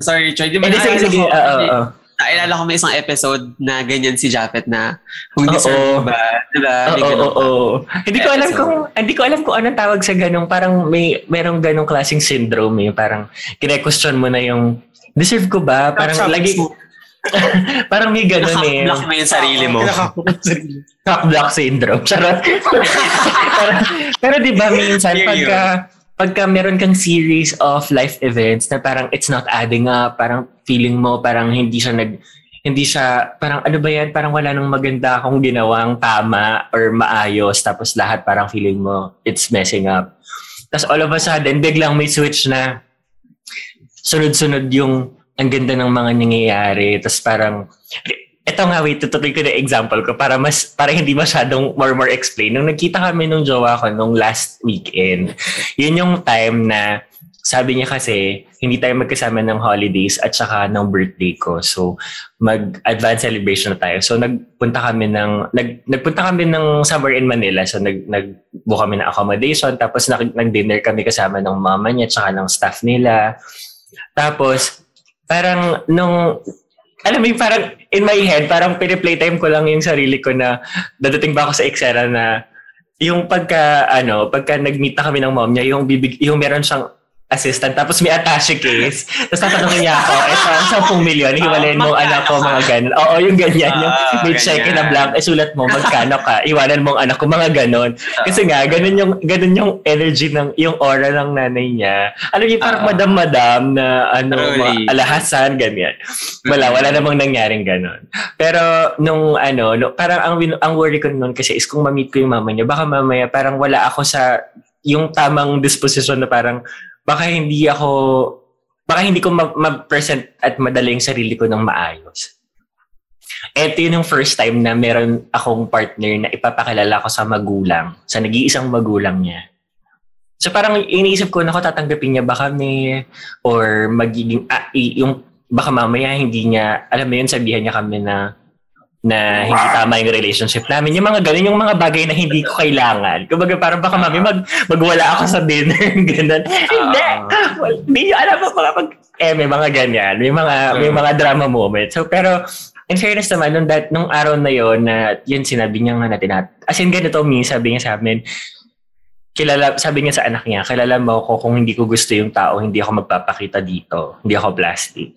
Sorry, Troy. Di ba Eh, sige, sige. Oo, oo. Naalala ko may isang episode na ganyan si Japet na kung deserve mo ba, di ba? May Oo, oo, oo. Hindi ko alam kung hindi ko alam kung anong tawag sa ganung parang may merong ganong klaseng syndrome eh. Parang kine-question mo na yung deserve ko ba? Parang Sabi lagi parang may ganun eh. Block mo yung sarili mo. Kinakakuha sa sarili. Cock block syndrome. Charot. pero, pero di ba minsan pagka pagka meron kang series of life events na parang it's not adding up, parang feeling mo parang hindi siya nag hindi siya, parang ano ba yan, parang wala nang maganda akong ginawang tama or maayos, tapos lahat parang feeling mo, it's messing up. Tapos all of a sudden, biglang may switch na sunod-sunod yung ang ganda ng mga nangyayari. Tapos parang, eto nga, wait, tutuloy ko na example ko para mas para hindi masyadong more more explain. Nung nagkita kami nung jowa ko nung last weekend, yun yung time na sabi niya kasi hindi tayo magkasama ng holidays at saka ng birthday ko. So mag-advance celebration na tayo. So nagpunta kami ng nag nagpunta kami ng somewhere in Manila. So nag nagbuo kami ng accommodation tapos nag, nag-dinner kami kasama ng mama niya at saka ng staff nila. Tapos parang nung alam mo yung parang in my head, parang piniplaytime ko lang yung sarili ko na dadating ba ako sa eksena na yung pagka, ano, pagka nag-meet na kami ng mom niya, yung, bibig, yung meron siyang assistant, tapos may attache case. Tapos tatanungin niya ako, eh, sa 10 milyon, hiwalayin mo ang anak ko, mga ganun. Oo, yung ganyan. Yung Ah, may check in na blank, eh, sulat mo, magkano ka, iwanan mo ang anak ko, mga ganun. Kasi nga, ganun yung, ganun yung energy ng, yung aura ng nanay niya. Alam niyo, parang Ah. madam-madam na, ano, mga alahasan, ganyan. Wala, wala namang nangyaring ganun. Pero, nung, ano, no, parang ang, ang worry ko noon kasi is kung ma-meet ko yung mama niya, baka mamaya parang wala ako sa, yung tamang disposition na parang, baka hindi ako, baka hindi ko ma- ma-present at madala yung sarili ko ng maayos. Ito yun yung first time na meron akong partner na ipapakilala ko sa magulang, sa nag-iisang magulang niya. So parang iniisip ko na ko tatanggapin niya ba kami or magiging, ah, yung baka mamaya hindi niya, alam mo yun, sabihan niya kami na na hindi tama yung relationship namin. Yung mga ganun, yung mga bagay na hindi ko kailangan. Kumbaga parang baka mami mag, magwala ako sa dinner. ganun. Hindi. Well, Hindi nyo alam mo mga pag... Eh, may mga ganyan. May mga, may mga drama moments. So, pero, in fairness naman, nung, that, nung araw na yon na yun sinabi niya nga natin at, as in ganito, mi, sabi niya sa amin, kilala, sabi niya sa anak niya, kilala mo ako kung hindi ko gusto yung tao, hindi ako magpapakita dito. Hindi ako plastic.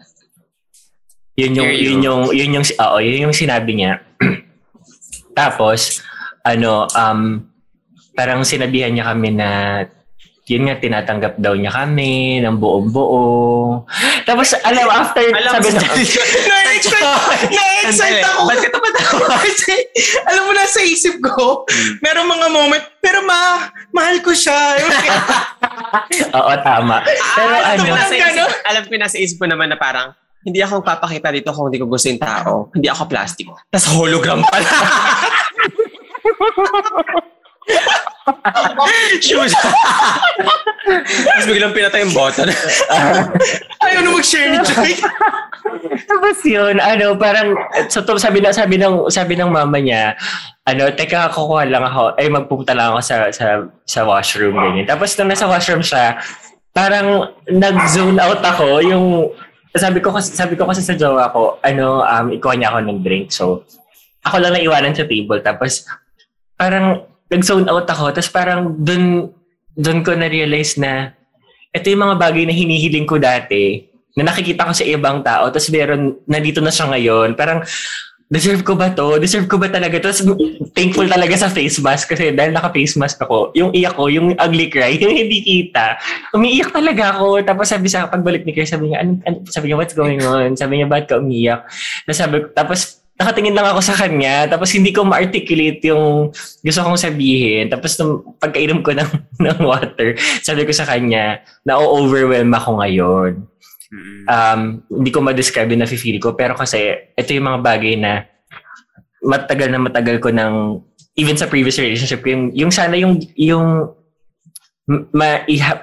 Yun yung, yun yung, yun yung, oo, yun yung sinabi niya. Tapos, ano, um, parang sinabihan niya kami na yun nga, tinatanggap daw niya kami ng buong buo. Tapos, alam, after, Alam sabi na, Na-excite, na-excite ako. Ba't ka tumatawa? Kasi, alam mo na sa isip ko, meron mga moment, pero ma, mahal ko siya. oo, tama. Pero alam, ano, ko nasa isip, alam ko nasa isip ko naman na parang, hindi ako papakita dito kung hindi ko gusto yung tao. Hindi ako plastic. Tapos hologram pala. Shoes. Tapos biglang pinatay yung button. Ayaw na mag-share ni Joy. Tapos yun, ano, parang, so to, sabi na, sabi ng, sabi ng mama niya, ano, teka, kukuha lang ako, ay magpunta lang ako sa, sa, sa washroom, ganyan. Tapos nung nasa washroom siya, parang nag-zone out ako, yung, sabi ko kasi, sabi ko kasi sa jowa ko, ano, um, ikuha niya ako ng drink. So, ako lang naiwanan sa table. Tapos, parang, nag-zone out ako. Tapos parang, dun, dun ko na-realize na, ito yung mga bagay na hinihiling ko dati, na nakikita ko sa ibang tao, tapos meron, nandito na siya ngayon. Parang, deserve ko ba to? Deserve ko ba talaga? Tapos, thankful talaga sa face mask kasi dahil naka-face mask ako, yung iyak ko, yung ugly cry, yung hindi kita, umiiyak talaga ako. Tapos sabi sa pagbalik ni Chris, sabi niya, ano, ano, sabi niya, what's going on? Sabi niya, ba't ka umiiyak? Tapos, sabi, tapos nakatingin lang ako sa kanya, tapos hindi ko ma-articulate yung gusto kong sabihin. Tapos nung pagkainom ko ng, ng water, sabi ko sa kanya, na-overwhelm ako ngayon um, hindi ko ma-describe yung nafe-feel ko. Pero kasi, ito yung mga bagay na matagal na matagal ko ng, even sa previous relationship, yung, yung sana yung, yung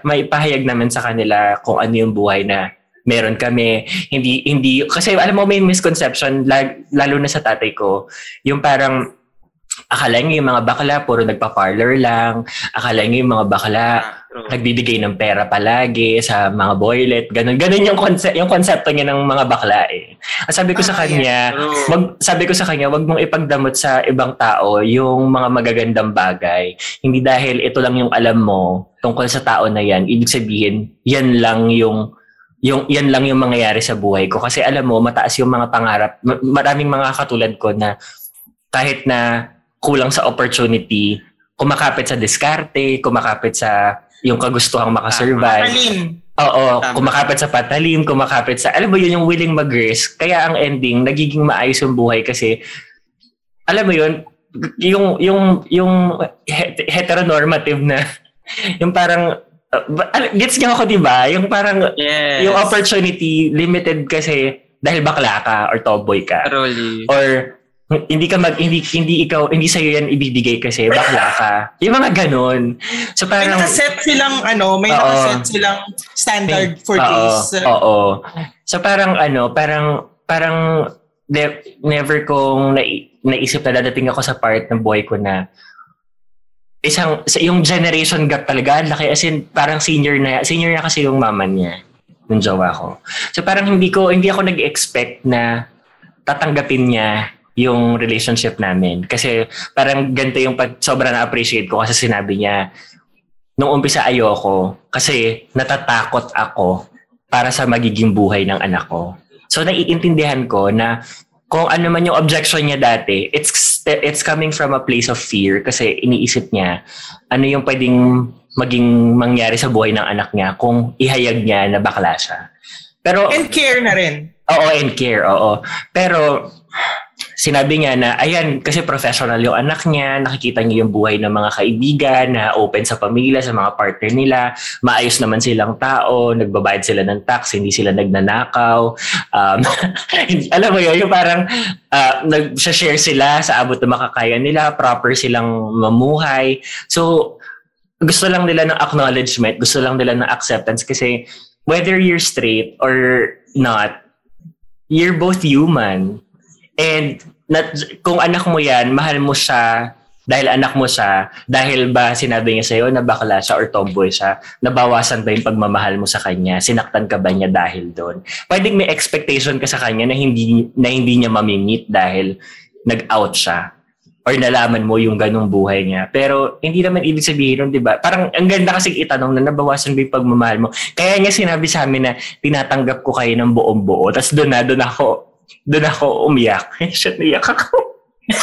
maipahayag naman sa kanila kung ano yung buhay na meron kami. Hindi, hindi, kasi alam mo, may misconception, lalo na sa tatay ko, yung parang, akala niyo yung mga bakla, puro nagpa-parlor lang. Akala niyo yung mga bakla, nagbibigay ng pera palagi sa mga boylet, ganun. Ganun yung, concept, yung konsepto niya ng mga bakla eh. Ang sabi ko sa Ah, kanya, wag, sabi ko sa kanya, wag mong ipagdamot sa ibang tao yung mga magagandang bagay. Hindi dahil ito lang yung alam mo tungkol sa tao na yan, ibig sabihin, yan lang yung yung yan lang yung mangyayari sa buhay ko kasi alam mo mataas yung mga pangarap Ma- maraming mga katulad ko na kahit na kulang sa opportunity kumakapit sa diskarte kumakapit sa yung kagustuhang makasurvive Alin? Oo, Tama. kumakapit sa patalim, kumakapit sa, alam mo yun, yung willing mag-risk. Kaya ang ending, nagiging maayos yung buhay kasi, alam mo yun, yung, yung, yung het- heteronormative na, yung parang, uh, gets niyo ako, di ba? Yung parang, Yes. yung opportunity limited kasi dahil bakla ka or tomboy ka. Truly. Or hindi ka mag hindi hindi ikaw hindi sa yan ibibigay kasi bakla ka. Yung mga ganun. So May parang nakaset silang, ano, may Oo. nakaset silang standard for Oo, this. Oo. So parang ano, parang parang de- never kong nai- naisip na dadating ako sa part ng buhay ko na isang sa yung generation gap talaga ang laki as in parang senior na senior na kasi yung mama niya yung jowa ko. So parang hindi ko hindi ako nag-expect na tatanggapin niya yung relationship namin kasi parang ganito yung pag sobra na appreciate ko kasi sinabi niya nung umpisa ayoko kasi natatakot ako para sa magiging buhay ng anak ko. So naiintindihan ko na kung ano man yung objection niya dati, it's it's coming from a place of fear kasi iniisip niya ano yung pwedeng maging mangyari sa buhay ng anak niya kung ihayag niya na bakla siya. Pero And care na rin. Oo, and care, oo. Pero sinabi niya na, ayan, kasi professional yung anak niya, nakikita niya yung buhay ng mga kaibigan na open sa pamilya, sa mga partner nila, maayos naman silang tao, nagbabayad sila ng tax, hindi sila nagnanakaw. Um, alam mo yun, yung parang uh, nag-share sila sa abot na makakaya nila, proper silang mamuhay. So, gusto lang nila ng acknowledgement, gusto lang nila ng acceptance kasi whether you're straight or not, you're both human. And not, kung anak mo yan, mahal mo siya dahil anak mo siya, dahil ba sinabi niya sa'yo na bakla siya or tomboy siya, nabawasan ba yung pagmamahal mo sa kanya? Sinaktan ka ba niya dahil doon? Pwedeng may expectation ka sa kanya na hindi, na hindi niya mamimit dahil nag-out siya or nalaman mo yung ganong buhay niya. Pero hindi naman ibig sabihin nun, di ba? Parang ang ganda kasi itanong na nabawasan ba yung pagmamahal mo. Kaya nga sinabi sa amin na tinatanggap ko kayo ng buong buo. Tapos doon na, doon ako, doon ako umiyak. Shit, naiyak ako.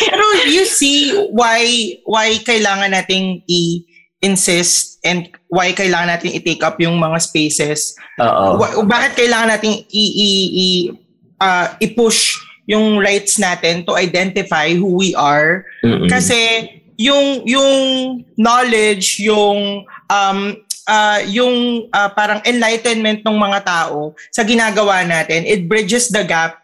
Pero you see why why kailangan nating i insist and why kailangan natin i-take up yung mga spaces. Oo. Bakit kailangan nating i, i, i uh, i-push yung rights natin to identify who we are Mm-mm. kasi yung yung knowledge yung um uh, yung uh, parang enlightenment ng mga tao sa ginagawa natin it bridges the gap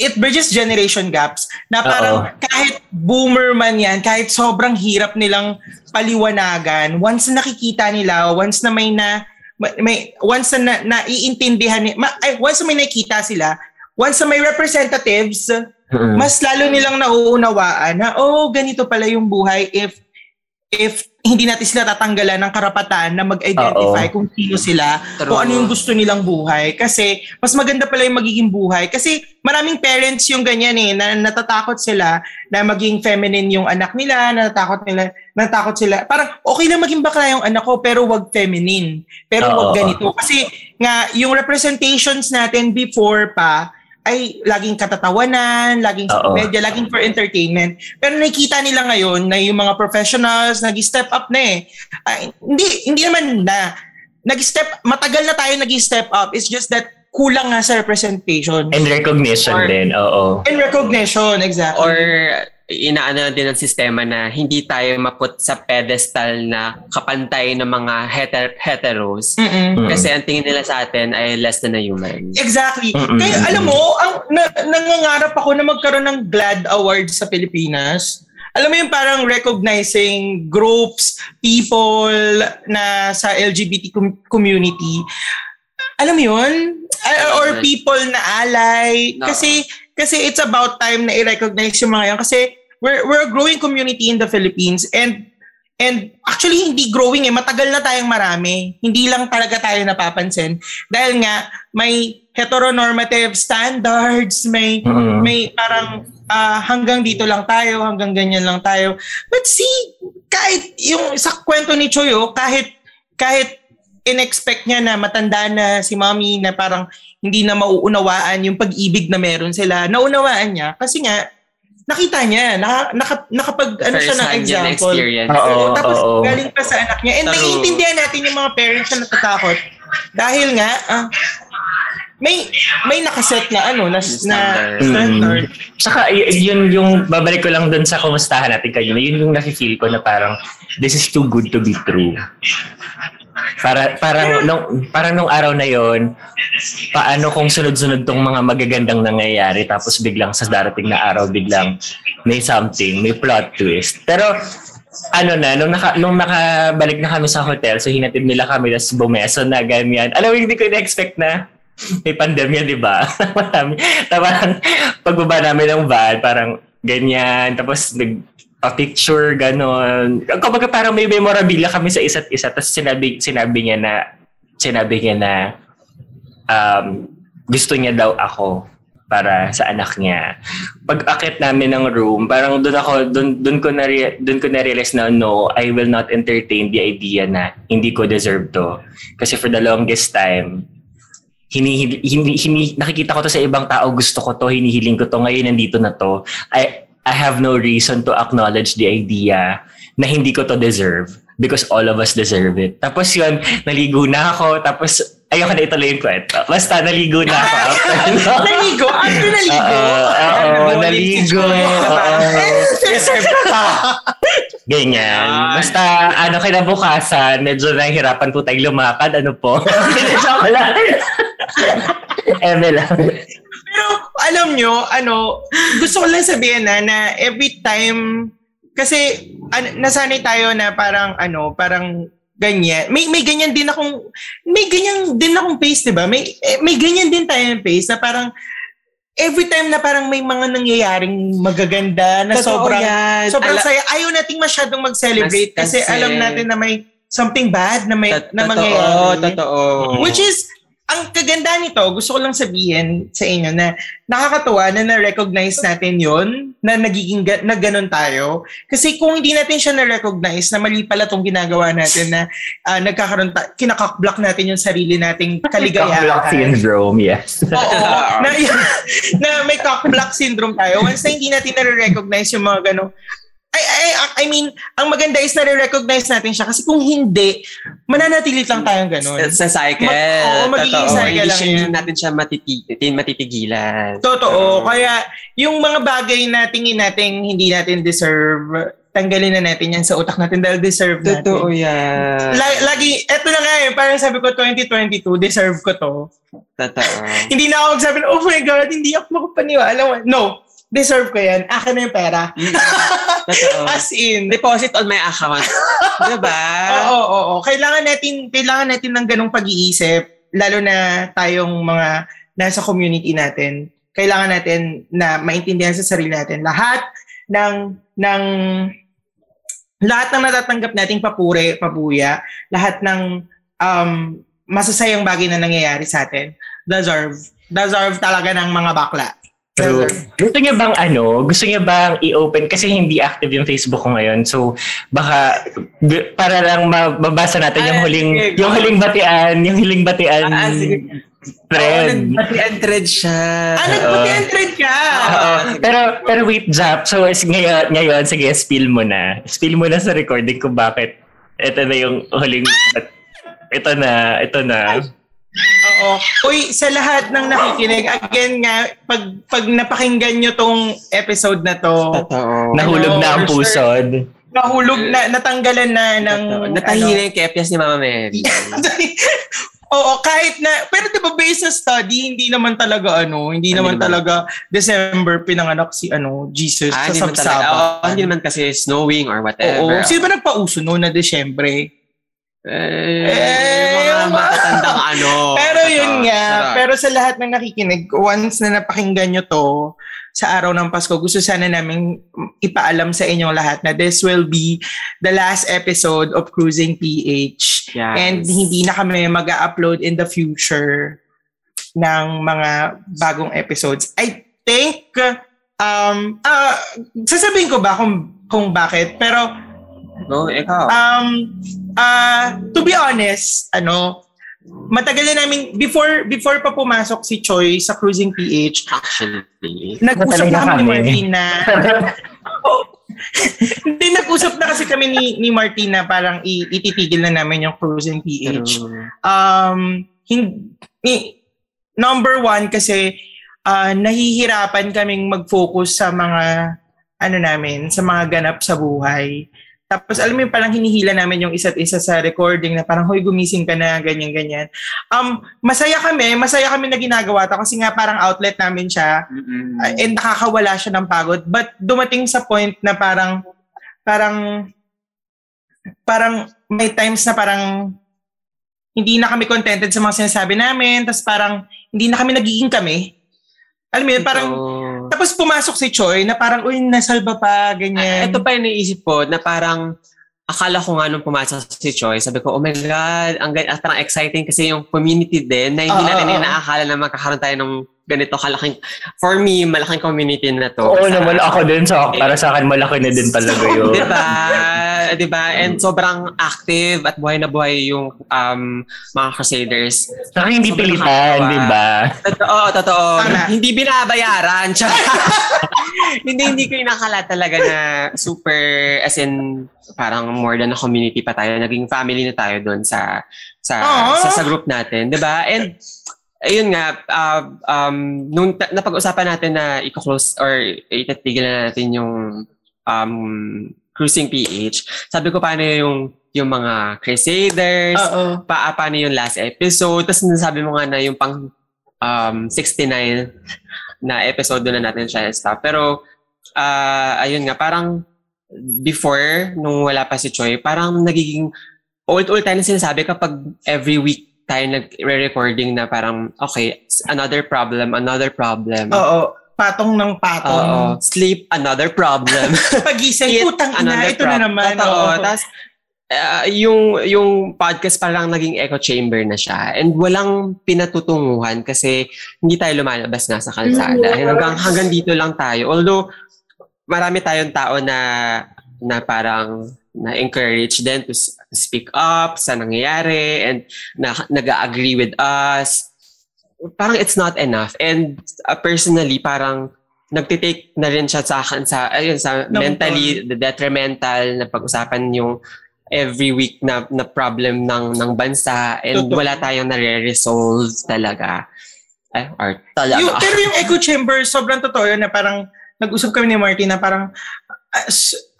it bridges generation gaps na parang Oo. kahit boomer man yan kahit sobrang hirap nilang paliwanagan once na nakikita nila once na may na may once na naiintindihan ni ma, ay, once na may nakita sila once na may representatives Mm-mm. mas lalo nilang nauunawaan na oh ganito pala yung buhay if if hindi natin sila tatanggalan ng karapatan na mag-identify Oo. kung sino sila, True. kung ano yung gusto nilang buhay. Kasi mas maganda pala yung magiging buhay. Kasi maraming parents yung ganyan eh, na natatakot sila na maging feminine yung anak nila, natatakot nila, natatakot sila. Parang okay lang maging bakla yung anak ko pero wag feminine. Pero Oo. wag ganito. Kasi nga yung representations natin before pa, ay laging katatawanan, laging sa media, laging for entertainment. Pero nakikita nila ngayon na yung mga professionals nag-step up na eh. Ay, hindi, hindi naman na. Nag-step, matagal na tayo nag-step up. It's just that kulang nga sa representation. And recognition Or- din, oo. And recognition, exactly. Or inaano na din ng sistema na hindi tayo maput sa pedestal na kapantay ng mga heter- heteros. Mm-mm. Mm. Kasi ang tingin nila sa atin ay less than a human. Exactly. Mm-mm. Kaya alam mo, ang na, nangangarap ako na magkaroon ng GLAD Award sa Pilipinas. Alam mo yung parang recognizing groups, people na sa LGBT com- community. Alam mo yun? Or people na ally. No. Kasi kasi it's about time na i-recognize yung mga yan. Kasi we're, we're a growing community in the Philippines and And actually, hindi growing eh. Matagal na tayong marami. Hindi lang talaga tayo napapansin. Dahil nga, may heteronormative standards, may Mm-mm. may parang ah, hanggang dito lang tayo, hanggang ganyan lang tayo. But see, kahit yung sa kwento ni Choyo, kahit kahit in-expect niya na matanda na si mommy na parang hindi na mauunawaan yung pag-ibig na meron sila, naunawaan niya kasi nga nakita niya, naka, naka, nakapag ano siya ng example. Oo, Tapos oo. galing pa sa anak niya. And True. naiintindihan natin yung mga parents na natatakot. Dahil nga, ah, may may nakaset na ano na, na Standard. standard. Saka y- yun yung babalik ko lang dun sa kumustahan natin kanina, yun yung nafe-feel ko na parang this is too good to be true. Para parang nung parang nung araw na yon, paano kung sunod-sunod tong mga magagandang nangyayari tapos biglang sa darating na araw biglang may something, may plot twist. Pero ano na, nung, naka, nung nakabalik na kami sa hotel, so hinatid nila kami, tapos bumeso na, ganyan. Alam mo, hindi ko na-expect na may pandemya, di ba? Marami. Parang pagbaba namin ng van, parang ganyan. Tapos picture ganon. Kumbaga parang may memorabilia kami sa isa't isa. Tapos sinabi, sinabi niya na, sinabi niya na um, gusto niya daw ako para sa anak niya. Pag akit namin ng room, parang doon ako, doon, doon ko na doon ko na-realize na no, I will not entertain the idea na hindi ko deserve to. Kasi for the longest time, hini, hini, nakikita ko to sa ibang tao, gusto ko to, hinihiling ko to, ngayon nandito na to. I, I have no reason to acknowledge the idea na hindi ko to deserve because all of us deserve it. Tapos yun, naligo na ako, tapos ayoko na ituloy yung kwento. Basta naligo na ako. naligo? After naligo? Oo, naligo. Deserve ka. Ganyan. Yan. Basta, ano, kinabukasan, medyo nahihirapan po tayong lumakad. Ano po? Joke lang. Eme lang. Pero alam nyo, ano, gusto ko lang sabihin na, na every time, kasi an, nasanay tayo na parang, ano, parang ganyan. May may ganyan din akong may ganyan din akong pace, 'di ba? May eh, may ganyan din tayong pace na parang every time na parang may mga nangyayaring magaganda na Totoo sobrang yan. sobrang Ala- saya. Ayaw nating masyadong mag-celebrate kasi kasi- alam natin na may something bad na may Tot- na totoo, mangyayari. totoo. Which is ang kaganda nito, gusto ko lang sabihin sa inyo na nakakatuwa na na-recognize natin yon na nagiging ga- na ganun tayo. Kasi kung hindi natin siya na-recognize na mali pala tong ginagawa natin na uh, nagkakaroon ta- kinakakblock natin yung sarili nating kaligayahan. Cock-block syndrome, yes. Oo. na, na may cock-block syndrome tayo. Once na hindi natin na-recognize yung mga ganun, I, I, I mean, ang maganda is na-recognize natin siya kasi kung hindi, mananatilit lang tayong ganun. Sa cycle. Mag- oo, magiging Totoo. cycle lang. Hindi natin siya matiti- matitigilan. Totoo. Kaya yung mga bagay na tingin natin hindi natin deserve, tanggalin na natin yan sa utak natin dahil deserve natin. Totoo yan. La- lagi, eto na nga eh, parang sabi ko 2022, deserve ko to. Totoo. Hindi na ako magsabi oh my God, hindi ako makapaniwala. No, deserve ko yan. Akin na yung pera. Totoo. As in. Deposit on my account. diba? Oo, oo, oo. Kailangan natin, kailangan natin ng ganong pag-iisip, lalo na tayong mga nasa community natin. Kailangan natin na maintindihan sa sarili natin lahat ng ng lahat ng natatanggap nating papure, pabuya, lahat ng um, masasayang bagay na nangyayari sa atin, deserve. Deserve talaga ng mga bakla. True. Deserve. Gusto niya bang ano, gusto niya bang i-open kasi hindi active yung Facebook ko ngayon. So baka para lang mababasa natin yung Ah, huling sige, yung huling batian, yung huling batian. Ah, sige. Thread. Pati thread siya. Ah, nagputi ang trend ka! Oo. pero pero wait, Zap. So ngayon, ngayon sige, spill mo na. Spill mo na sa recording kung bakit ito na yung huling ito na, ito na. Oo. Uy, sa lahat ng nakikinig, again nga, pag, pag napakinggan nyo tong episode na to, Totoo. Nahulog na ang for sure. pusod. nahulog na, natanggalan na ng... Totoo. Natahina yung kepyas ni Mama Mary. Ano, Oo, kahit na, pero di ba based sa study, hindi naman talaga ano, hindi Hindi naman naman. talaga December pinanganak si ano, Jesus ah, hindi sa. Sabsaba. Oo, hindi naman kasi snowing or whatever. Oo. Sino ba nagpauso noon na Desyembre? Eh, Eh, mga yung- matatandang ano. Pero yun Totoo. nga, Sarap. Pero sa lahat ng nakikinig, once na napakinggan nyo to sa araw ng Pasko, gusto sana namin ipaalam sa inyong lahat na this will be the last episode of Cruising PH. Yes. And hindi na kami mag-upload in the future ng mga bagong episodes. I think, um, ah, sasabihin ko ba kung, kung bakit, pero Go, ikaw. Um, uh, to be honest, ano, matagal na namin, before before pa pumasok si Choi sa Cruising PH, Actually. nag-usap na kami ni kami. Martin na, Oh. hindi, nag-usap na kasi kami ni, ni Martin na parang i- ititigil na namin yung Cruising PH. Um, hindi, number one kasi ah, nahihirapan kaming mag-focus sa mga ano namin, sa mga ganap sa buhay. Tapos alam mo yung parang hinihila namin yung isa't isa sa recording na parang, hoy, gumising ka na, ganyan-ganyan. Um, masaya kami, masaya kami na ginagawa to kasi nga parang outlet namin siya mm-mm. uh, and nakakawala siya ng pagod. But dumating sa point na parang, parang, parang may times na parang hindi na kami contented sa mga sinasabi namin, tapos parang hindi na kami nagiging kami. Alam mo yun, parang, Ito. Tapos pumasok si Choi na parang, uy, nasalba pa, ganyan. Ah, Ito pa yung naisip ko na parang akala ko nga nung pumasok si Choi, sabi ko, oh my God, ang ah, parang exciting kasi yung community din na hindi Oo, natin oo. inaakala na magkakaroon tayo ng ganito kalaking, for me, malaking community na to. Oo Sa- naman ako din sa para sa akin malaki na din talaga yun. Di ba? Di ba? And sobrang active at buhay na buhay yung um, mga Crusaders. Saka hindi Sobrang pilitan, di ba? Totoo, totoo. Tama. Hindi binabayaran. Hindi, hindi ko inakala talaga na super, as in, parang more than a community pa tayo. Naging family na tayo doon sa, sa, Aww. sa, sa group natin. Di ba? And, ayun nga, uh, um, nung ta- napag-usapan natin na i-close or itatigil na natin yung um, Cruising PH, sabi ko paano yung yung mga Crusaders, Oo. pa, paano yung last episode. Tapos nasabi mo nga na yung pang um, 69 na episode na natin siya stop. Pero, ah ayun nga, parang before, nung wala pa si Choi, parang nagiging old-old tayo na sinasabi kapag every week tayo nag-recording na parang, okay, another problem, another problem. Oo. Patong ng Oo. patong. Sleep, another problem. Pagising, putang ina, ito na prob- naman. Totoo. Oo. Tapos, uh, yung yung podcast parang naging echo chamber na siya and walang pinatutunguhan kasi hindi tayo lumalabas nga sa kalsada. Mm. Hanggang hanggang dito lang tayo. Although marami tayong tao na na parang na encourage them to speak up sa nangyayari and na, nag-agree with us. Parang it's not enough. And uh, personally, parang nagtitake na rin siya sa akin sa ayun sa no, mentally the detrimental na pag-usapan yung every week na na problem ng ng bansa and Totoo. wala tayong nare-resolve talaga. Ay, art talaga. Yung, pero yung echo chamber, sobrang totoo yun na parang nag-usap kami ni Martin na parang uh,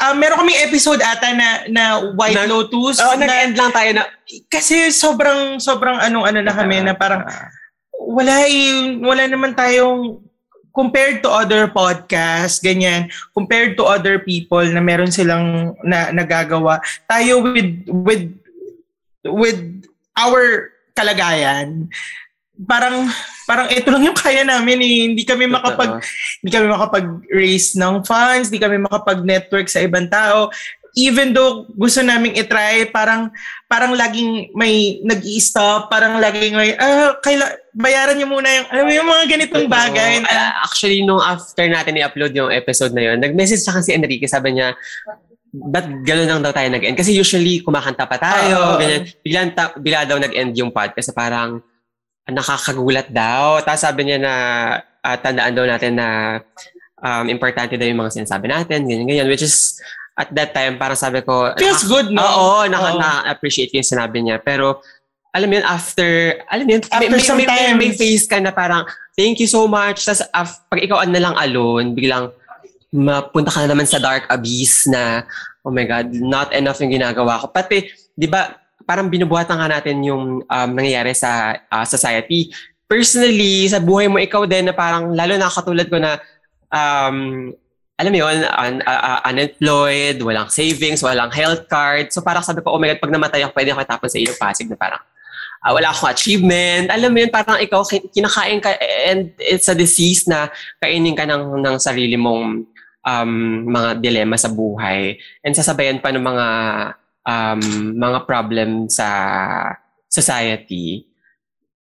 uh, meron kaming episode ata na na White na, Lotus. Oh, na, nag-end lang tayo na kasi sobrang sobrang anong ano na kami na parang wala yung wala naman tayong compared to other podcasts, ganyan, compared to other people na meron silang na nagagawa, tayo with with with our kalagayan, parang parang ito lang yung kaya namin eh. Hindi kami makapag hindi kami makapag raise ng funds, hindi kami makapag network sa ibang tao even though gusto naming i-try, parang parang laging may nag-i-stop, parang laging may, ah, kaila, bayaran niyo muna yung, alam mo yung mga ganitong bagay. Na, uh, actually, nung after natin i-upload yung episode na yun, nag-message sa si Enrique, sabi niya, ba't gano'n lang daw tayo nag-end? Kasi usually, kumakanta pa tayo, uh, ganyan. Bigla, ta- bigla daw nag-end yung podcast. Parang, nakakagulat daw. Tapos sabi niya na, uh, tandaan daw natin na um, importante daw yung mga sinasabi natin, ganyan, ganyan. Which is, at that time, parang sabi ko, feels good, no? Oo, naka, na-appreciate yung sinabi niya. Pero, alam mo yun, after, alam mo yun, after may, some may, may, may face ka na parang, thank you so much. Tapos, af, pag ikaw na lang alone, biglang, mapunta ka na naman sa dark abyss na, oh my God, not enough yung ginagawa ko. Pati, di ba, parang binubuhatan nga natin yung um, nangyayari sa uh, society. Personally, sa buhay mo, ikaw din na parang, lalo na katulad ko na, um, alam mo yun, un, uh, unemployed, walang savings, walang health card. So parang sabi ko, oh my God, pag namatay ako, pwede ako tapon sa ilong pasig na parang uh, wala akong achievement. Alam mo yun, parang ikaw kinakain ka and it's a disease na kainin ka ng, ng sarili mong um, mga dilema sa buhay. And sasabayan pa ng mga um, mga problem sa society.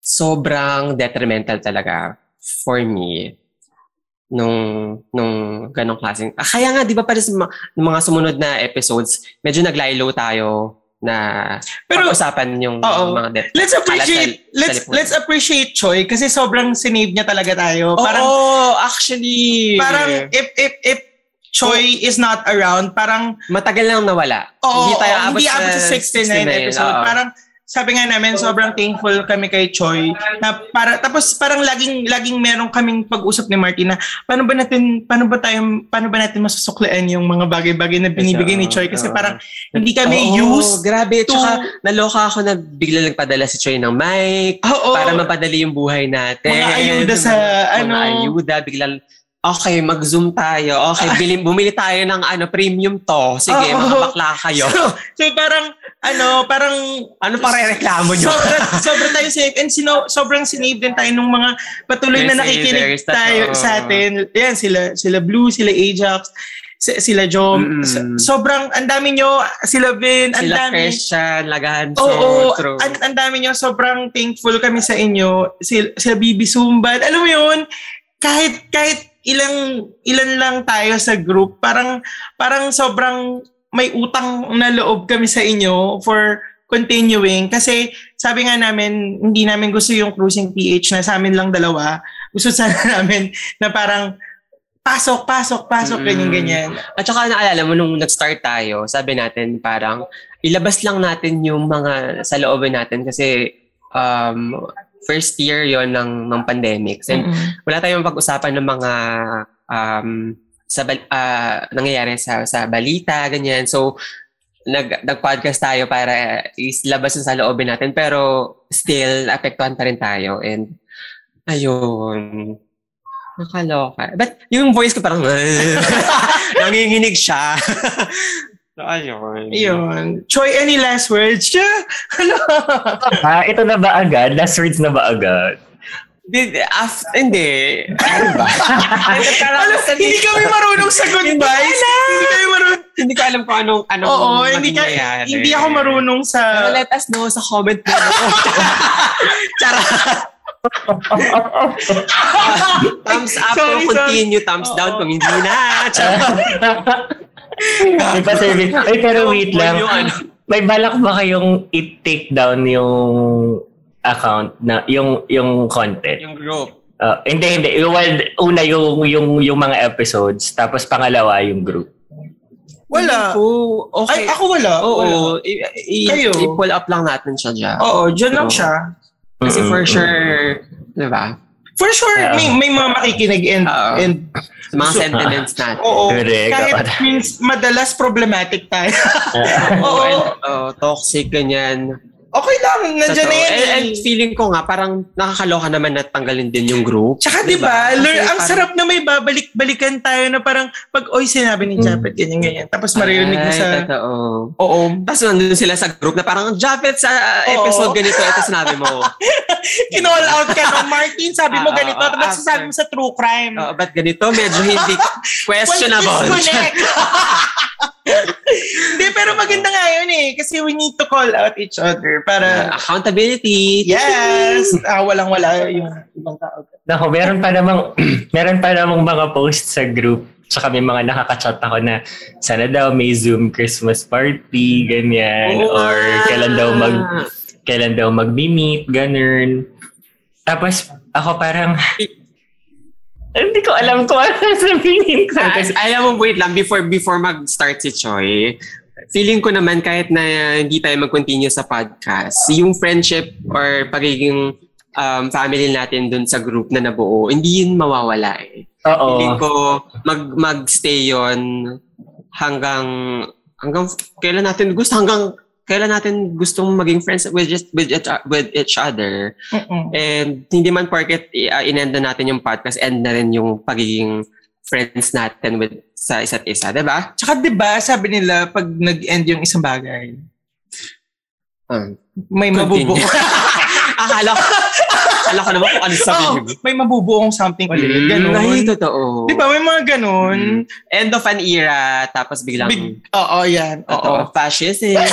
Sobrang detrimental talaga for me nung nung ganong klaseng. Ah, kaya nga 'di ba para sa mga, mga sumunod na episodes, medyo naglaylo tayo na pero usapan yung uh mga death. Let's appreciate sa, let's sa let's appreciate Choi kasi sobrang sinave niya talaga tayo. Parang oh, actually parang if if if Choi oh, is not around, parang matagal lang nawala. Oh, hindi tayo abot, hindi abot sa 69, 69 episode. Oh. Parang sabi nga namin, sobrang thankful kami kay Choi. Na para, tapos parang laging, laging meron kaming pag-usap ni Martin na paano ba natin, paano ba tayo, paano ba natin masusuklian yung mga bagay-bagay na binibigay ni Choi? Kasi parang hindi kami oh, used grabe. to... Tsaka naloka ako na bigla nagpadala si Choi ng mic oh, oh. para mapadali yung buhay natin. Mga ayuda sa, mga ano. Mga ayuda, bigla Okay, mag-zoom tayo. Okay, bili, bumili tayo ng ano premium to. Sige, oh, makabakla kayo. So, so parang ano, parang ano pa reklamo nyo? sobrang, sobrang tayo safe and sino, sobrang sinave din tayo ng mga patuloy na nakikinig tayo sa atin. Yan, sila, sila Blue, sila Ajax, sila Jom. Mm-hmm. Sobrang, ang dami nyo, sila Vin, ang sila dami. Christian, Lagahan. Oo, oh, oh, ang, ang dami nyo, sobrang thankful kami sa inyo. Sila, sila Bibi Sumban. Alam mo yun, kahit, kahit ilang ilan lang tayo sa group, parang parang sobrang may utang na loob kami sa inyo for continuing kasi sabi nga namin hindi namin gusto yung cruising PH na sa amin lang dalawa. Gusto sana namin na parang pasok, pasok, pasok, ganyan, ganyan. At saka naalala mo, nung nag-start tayo, sabi natin parang ilabas lang natin yung mga sa looban natin kasi um, first year yon ng ng pandemic. And mm-hmm. wala tayong pag-usapan ng mga um, sa uh, nangyayari sa sa balita ganyan. So nag nag-podcast tayo para islabas sa loobin natin pero still apektuhan pa rin tayo and ayun nakaloka. But yung voice ko parang nanginginig siya. So, ayun. Ayun. Choi, any last words? Ano? ah, ito na ba agad? Last words na ba agad? Di- af- hindi. Ano ba? Alam, hindi kami marunong sa goodbyes. hindi kami marunong. hindi ko alam kung anong, anong Oo, hindi, ka, hindi ako marunong Pero sa... let us know sa comment mo. Charot. thumbs up Sorry, kung continue, thumbs down kung hindi na. Charot. May pa-service. Ay, pero wait lang. Yung ano. May balak ba kayong i-take down yung account na yung yung content? Yung group. Uh, hindi, hindi. Well, una yung, yung, yung mga episodes, tapos pangalawa yung group. Wala. Oo, okay. Ay, ako wala. Oo, Wala. i- i- Kayo? i-pull up lang natin siya dyan. Oo, dyan lang Oo. siya. Kasi for sure, di ba? For sure, may, may mga makikinig and, Oo. and mga So- sentiments natin. oo, Correct. kahit means madalas problematic tayo. oo, And, oh, toxic, ganyan. Okay lang, nandiyan na yan. And, eh. and feeling ko nga, parang nakakaloka naman na tanggalin din yung group. Tsaka di ba, Diba? learn, Kasi ang parang- sarap na may babalik-balikan tayo na parang pag, oy, sinabi ni Japet, ganyan-ganyan. Tapos maririnig mo sa, totoo. oo, Tapos nandun sila sa group na parang, Japet, sa Oo. episode ganito, ito sinabi mo. kinall out ka no, Martin, sabi mo Ah, ganito, tapos sasabi mo sa true crime. Oo, ba't ganito? Medyo hindi questionable. Well, disconnect. Hindi, pero maganda nga yun eh. Kasi we need to call out each other Uh, para, accountability. yes, ah, walang-wala yung ibang tao. Nako, meron pa namang, meron pa namang mga posts sa group. Tsaka may mga nakaka-chat ako na sana daw may Zoom Christmas party, ganyan. Oo or kailan daw mag kailan daw mag-meet, ganun. Tapos ako parang hindi ko alam kung ano sabihin ko. Kasi, alam mo, wait lang, before before mag-start si Choi, feeling ko naman kahit na hindi tayo mag-continue sa podcast, yung friendship or pagiging um, family natin dun sa group na nabuo, hindi yun mawawala eh. Feeling oo. ko mag, mag-stay yon hanggang hanggang kailan natin gusto hanggang kailan natin gustong maging friends with just with each, with each other Mm-mm. And hindi man porket uh, inend na natin yung podcast, end na rin yung pagiging friends natin with sa isa't isa, di ba? Tsaka di ba sabi nila, pag nag-end yung isang bagay, Um, may mabubuo. akala ko, akala ko naman kung ano sabihin mo. may mabubuong something ulit. Ganun. Ay, totoo. Di ba, may mga ganun. End of an era, tapos biglang, Big, oo, yan. Oo. fascism.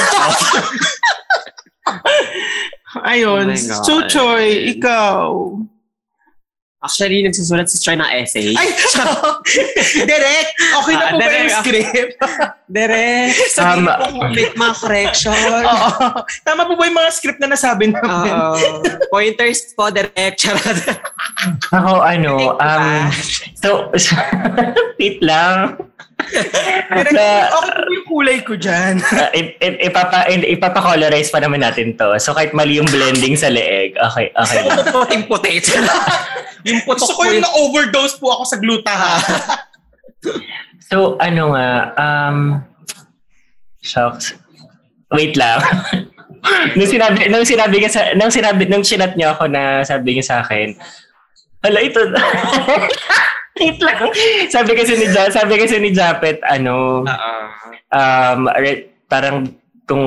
Ayun. Oh so, Choy, ikaw. Actually, nagsusulat si Choi ng essay. Ay, direct. Okay na Ah, po ba yung direct. script? Dere, sabihin Tama. ko kung make mga correction. Oo. Tama po ba yung mga script na nasabi namin? Oo. Pointers po, direct. Charot. Ako ano, um, ah. so, wait lang. Sa- okay po yung kulay ko dyan. Uh, ip, ip, ipapa, ip- ipapa-colorize pa naman natin to. So kahit mali yung blending sa leeg, okay, okay. lang. Puting-puti. yung putok Gusto ko yung na-overdose po ako sa glutaha. So ano nga, um, shucks. Wait lang. nung sinabi, nung sinabi ka sa, nung sinabi, nung sinat niya ako na sabi niya sa akin, hala ito, wait lang. Sabi kasi ni Ja, sabi kasi ni Japet, ano, Oo. um, re- parang kung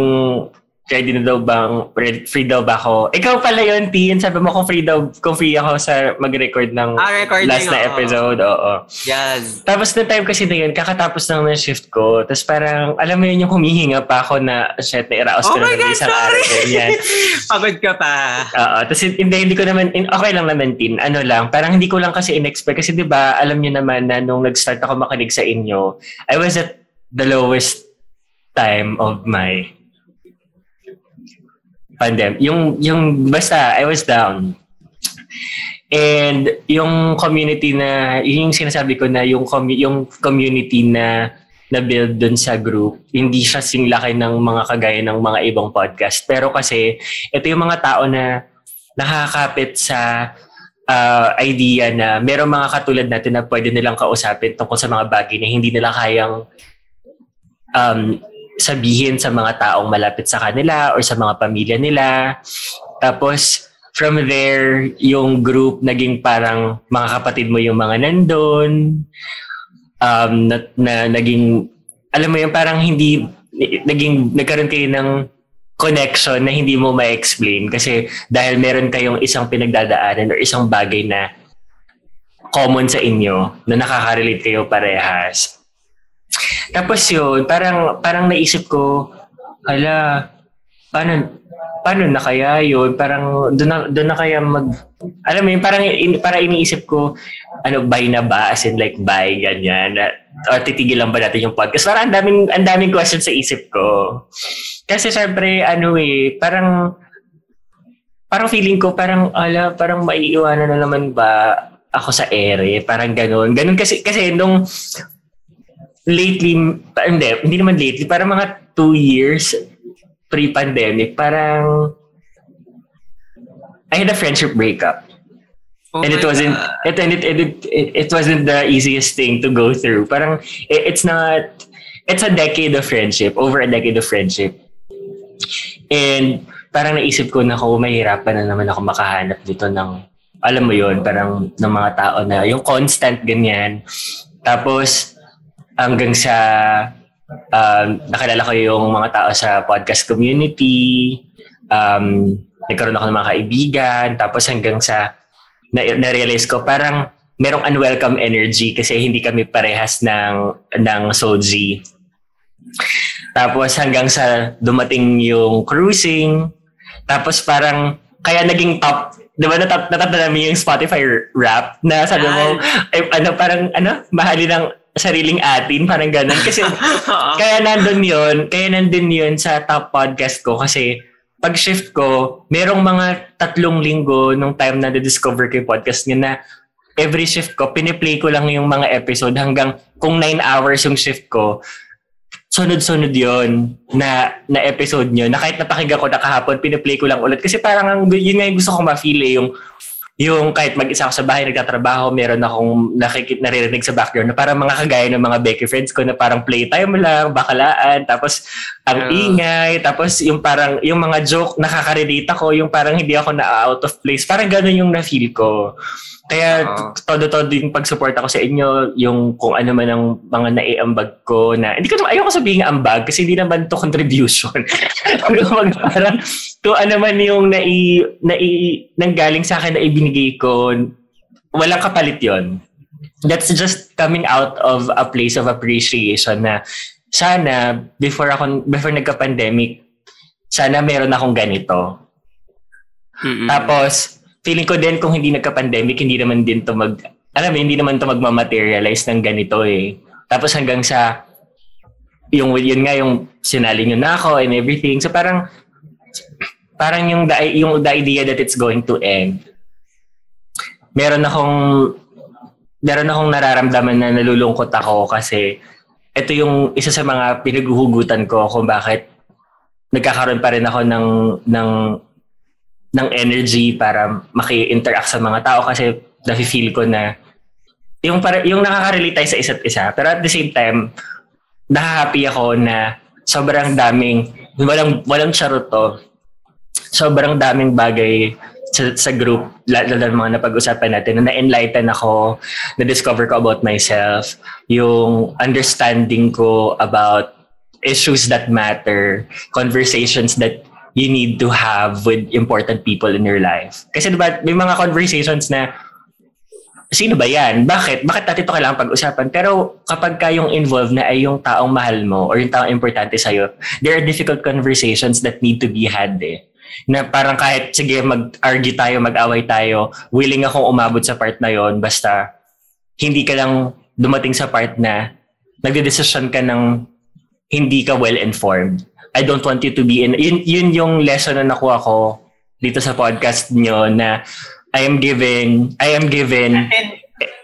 ready na daw bang, re- free daw ba ako? Ikaw pala yun, Tin. Sabi mo kung free daw, kung free ako sa mag-record ng Ah, last na episode. Oo. Yes. Tapos na time kasi na yun, kakatapos lang ng shift ko. Tapos parang, alam mo yun yung humihinga pa ako na, shit, nairaos Oh ko na my ng isang sorry! araw. Ganyan. Pagod ka pa. Oo. Tapos hindi, hindi ko naman, in, okay lang naman, Tin. Ano lang, parang hindi ko lang kasi in-expect. Kasi di ba alam niyo naman na nung nag-start ako makinig sa inyo, I was at the lowest time of my pandemic. Yung, yung, basta, I was down. And yung community na, yun yung sinasabi ko na yung, commu- yung community na na-build dun sa group, hindi siya sing laki ng mga kagaya ng mga ibang podcast. Pero kasi, ito yung mga tao na nakakapit sa uh, idea na merong mga katulad natin na pwede nilang kausapin tungkol sa mga bagay na hindi nila kayang um, sabihin sa mga taong malapit sa kanila or sa mga pamilya nila. Tapos, from there, yung group naging parang mga kapatid mo yung mga nandun. Um, na, na naging, alam mo yung parang hindi, naging, nagkaroon kayo ng connection na hindi mo ma-explain kasi dahil meron kayong isang pinagdadaanan or isang bagay na common sa inyo na nakaka-relate kayo parehas. Tapos yun, parang, parang naisip ko, ala, paano, paano na kaya yun? Parang doon na, doon na kaya mag, alam mo yun, parang, in, parang iniisip ko, ano, buy na ba? As in like, buy, ganyan. Or titigil lang ba natin yung podcast? Parang ang daming, ang daming questions sa isip ko. Kasi syempre, ano eh, parang, parang feeling ko, parang, ala, parang maiiwanan na naman ba ako sa ere? Parang ganun. Ganun kasi, kasi nung, lately, hindi, hindi naman lately, parang mga two years pre-pandemic, parang I had a friendship breakup. Oh and it wasn't it, and it, it, it, it wasn't the easiest thing to go through. Parang it, it's not it's a decade of friendship, over a decade of friendship. And parang naisip ko na ako, mahirapan na naman ako makahanap dito ng, alam mo yon parang ng mga tao na yung constant ganyan. Tapos, hanggang sa um, nakilala ko yung mga tao sa podcast community, um, nagkaroon ako ng mga kaibigan, tapos hanggang sa na, na-realize ko parang merong unwelcome energy kasi hindi kami parehas ng ng Soji. Tapos hanggang sa dumating yung cruising, tapos parang kaya naging top Di ba natap natap na namin yung Spotify rap na sabi mo, eh, ano parang ano, mahalin ng sariling atin, parang ganun. Kasi kaya nandun yun, kaya nandun yun sa top podcast ko kasi pag shift ko, merong mga tatlong linggo nung time na discover ko yung podcast niya na every shift ko, piniplay ko lang yung mga episode hanggang kung 9 hours yung shift ko, sunod-sunod yon na na episode nyo na kahit napakinggan ko na kahapon, piniplay ko lang ulit. Kasi parang ang, yun nga yung gusto ko ma-feel eh, yung yung kahit mag-isa ako sa bahay, nagtatrabaho, meron akong nakikit, naririnig sa background na parang mga kagaya ng mga Becky friends ko na parang playtime lang, bakalaan, tapos ang Yeah. ingay, tapos yung parang, yung mga joke, nakaka-relate ako, yung parang hindi ako na out of place. Parang ganun yung na-feel ko. Kaya Oo. todo-todo yung pag-support ako sa inyo, yung kung ano man ang mga naiambag ko na, hindi ko naman, ayoko sabihin ambag kasi hindi naman to contribution. Mag- parang, to ano man yung nai, nai, nanggaling sa akin na ibinigay ko, walang kapalit yon That's just coming out of a place of appreciation na sana before ako before nagka-pandemic sana meron akong ganito. Mm-mm. Tapos, feeling ko din kung hindi nagka-pandemic, hindi naman din to mag, alam hindi naman to magmamaterialize ng ganito eh. Tapos hanggang sa, yung, yun nga, yung sinali nyo na ako and everything. So parang, parang yung, the, yung the idea that it's going to end, meron akong, meron akong nararamdaman na nalulungkot ako kasi ito yung isa sa mga pinaghuhugutan ko kung bakit nagkakaroon pa rin ako ng, ng ng energy para maki-interact sa mga tao kasi nafe-feel ko na yung para yung nakaka-relate tayo sa isa't isa. Pero at the same time nahahappy ako na sobrang daming walang walang charot to. Sobrang daming bagay sa, sa group lalo na mga napag-usapan natin na na-enlighten ako na-discover ko about myself yung understanding ko about issues that matter conversations that you need to have with important people in your life. Kasi diba, may mga conversations na sino ba yan? Bakit? Bakit natin ito kailangan pag-usapan? Pero kapag ka yung involved na ay yung taong mahal mo or yung taong importante sa'yo, there are difficult conversations that need to be had eh. Na parang kahit, sige, mag-argue tayo, mag-away tayo, willing akong umabot sa part na yon basta hindi ka lang dumating sa part na nagde-decision ka ng hindi ka well-informed. I don't want you to be in... Yun, yun yung lesson na nakuha ko dito sa podcast nyo na I am given... I am given...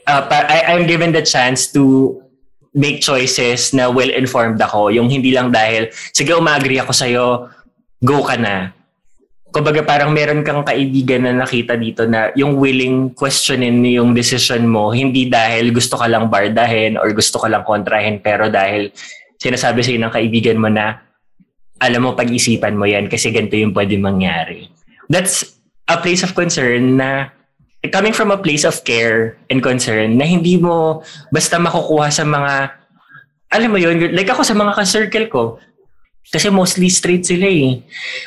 Uh, pa- I, I'm given the chance to make choices na well-informed ako. Yung hindi lang dahil, sige, umagri ako sa'yo, go ka na. Kumbaga parang meron kang kaibigan na nakita dito na yung willing questionin yung decision mo, hindi dahil gusto ka lang bardahin or gusto ka lang kontrahin, pero dahil sinasabi sa'yo ng kaibigan mo na alam mo, pag-isipan mo yan kasi ganito yung pwede mangyari. That's a place of concern na coming from a place of care and concern na hindi mo basta makukuha sa mga alam mo yun, like ako sa mga ka-circle ko, Kasi mostly straight sila eh.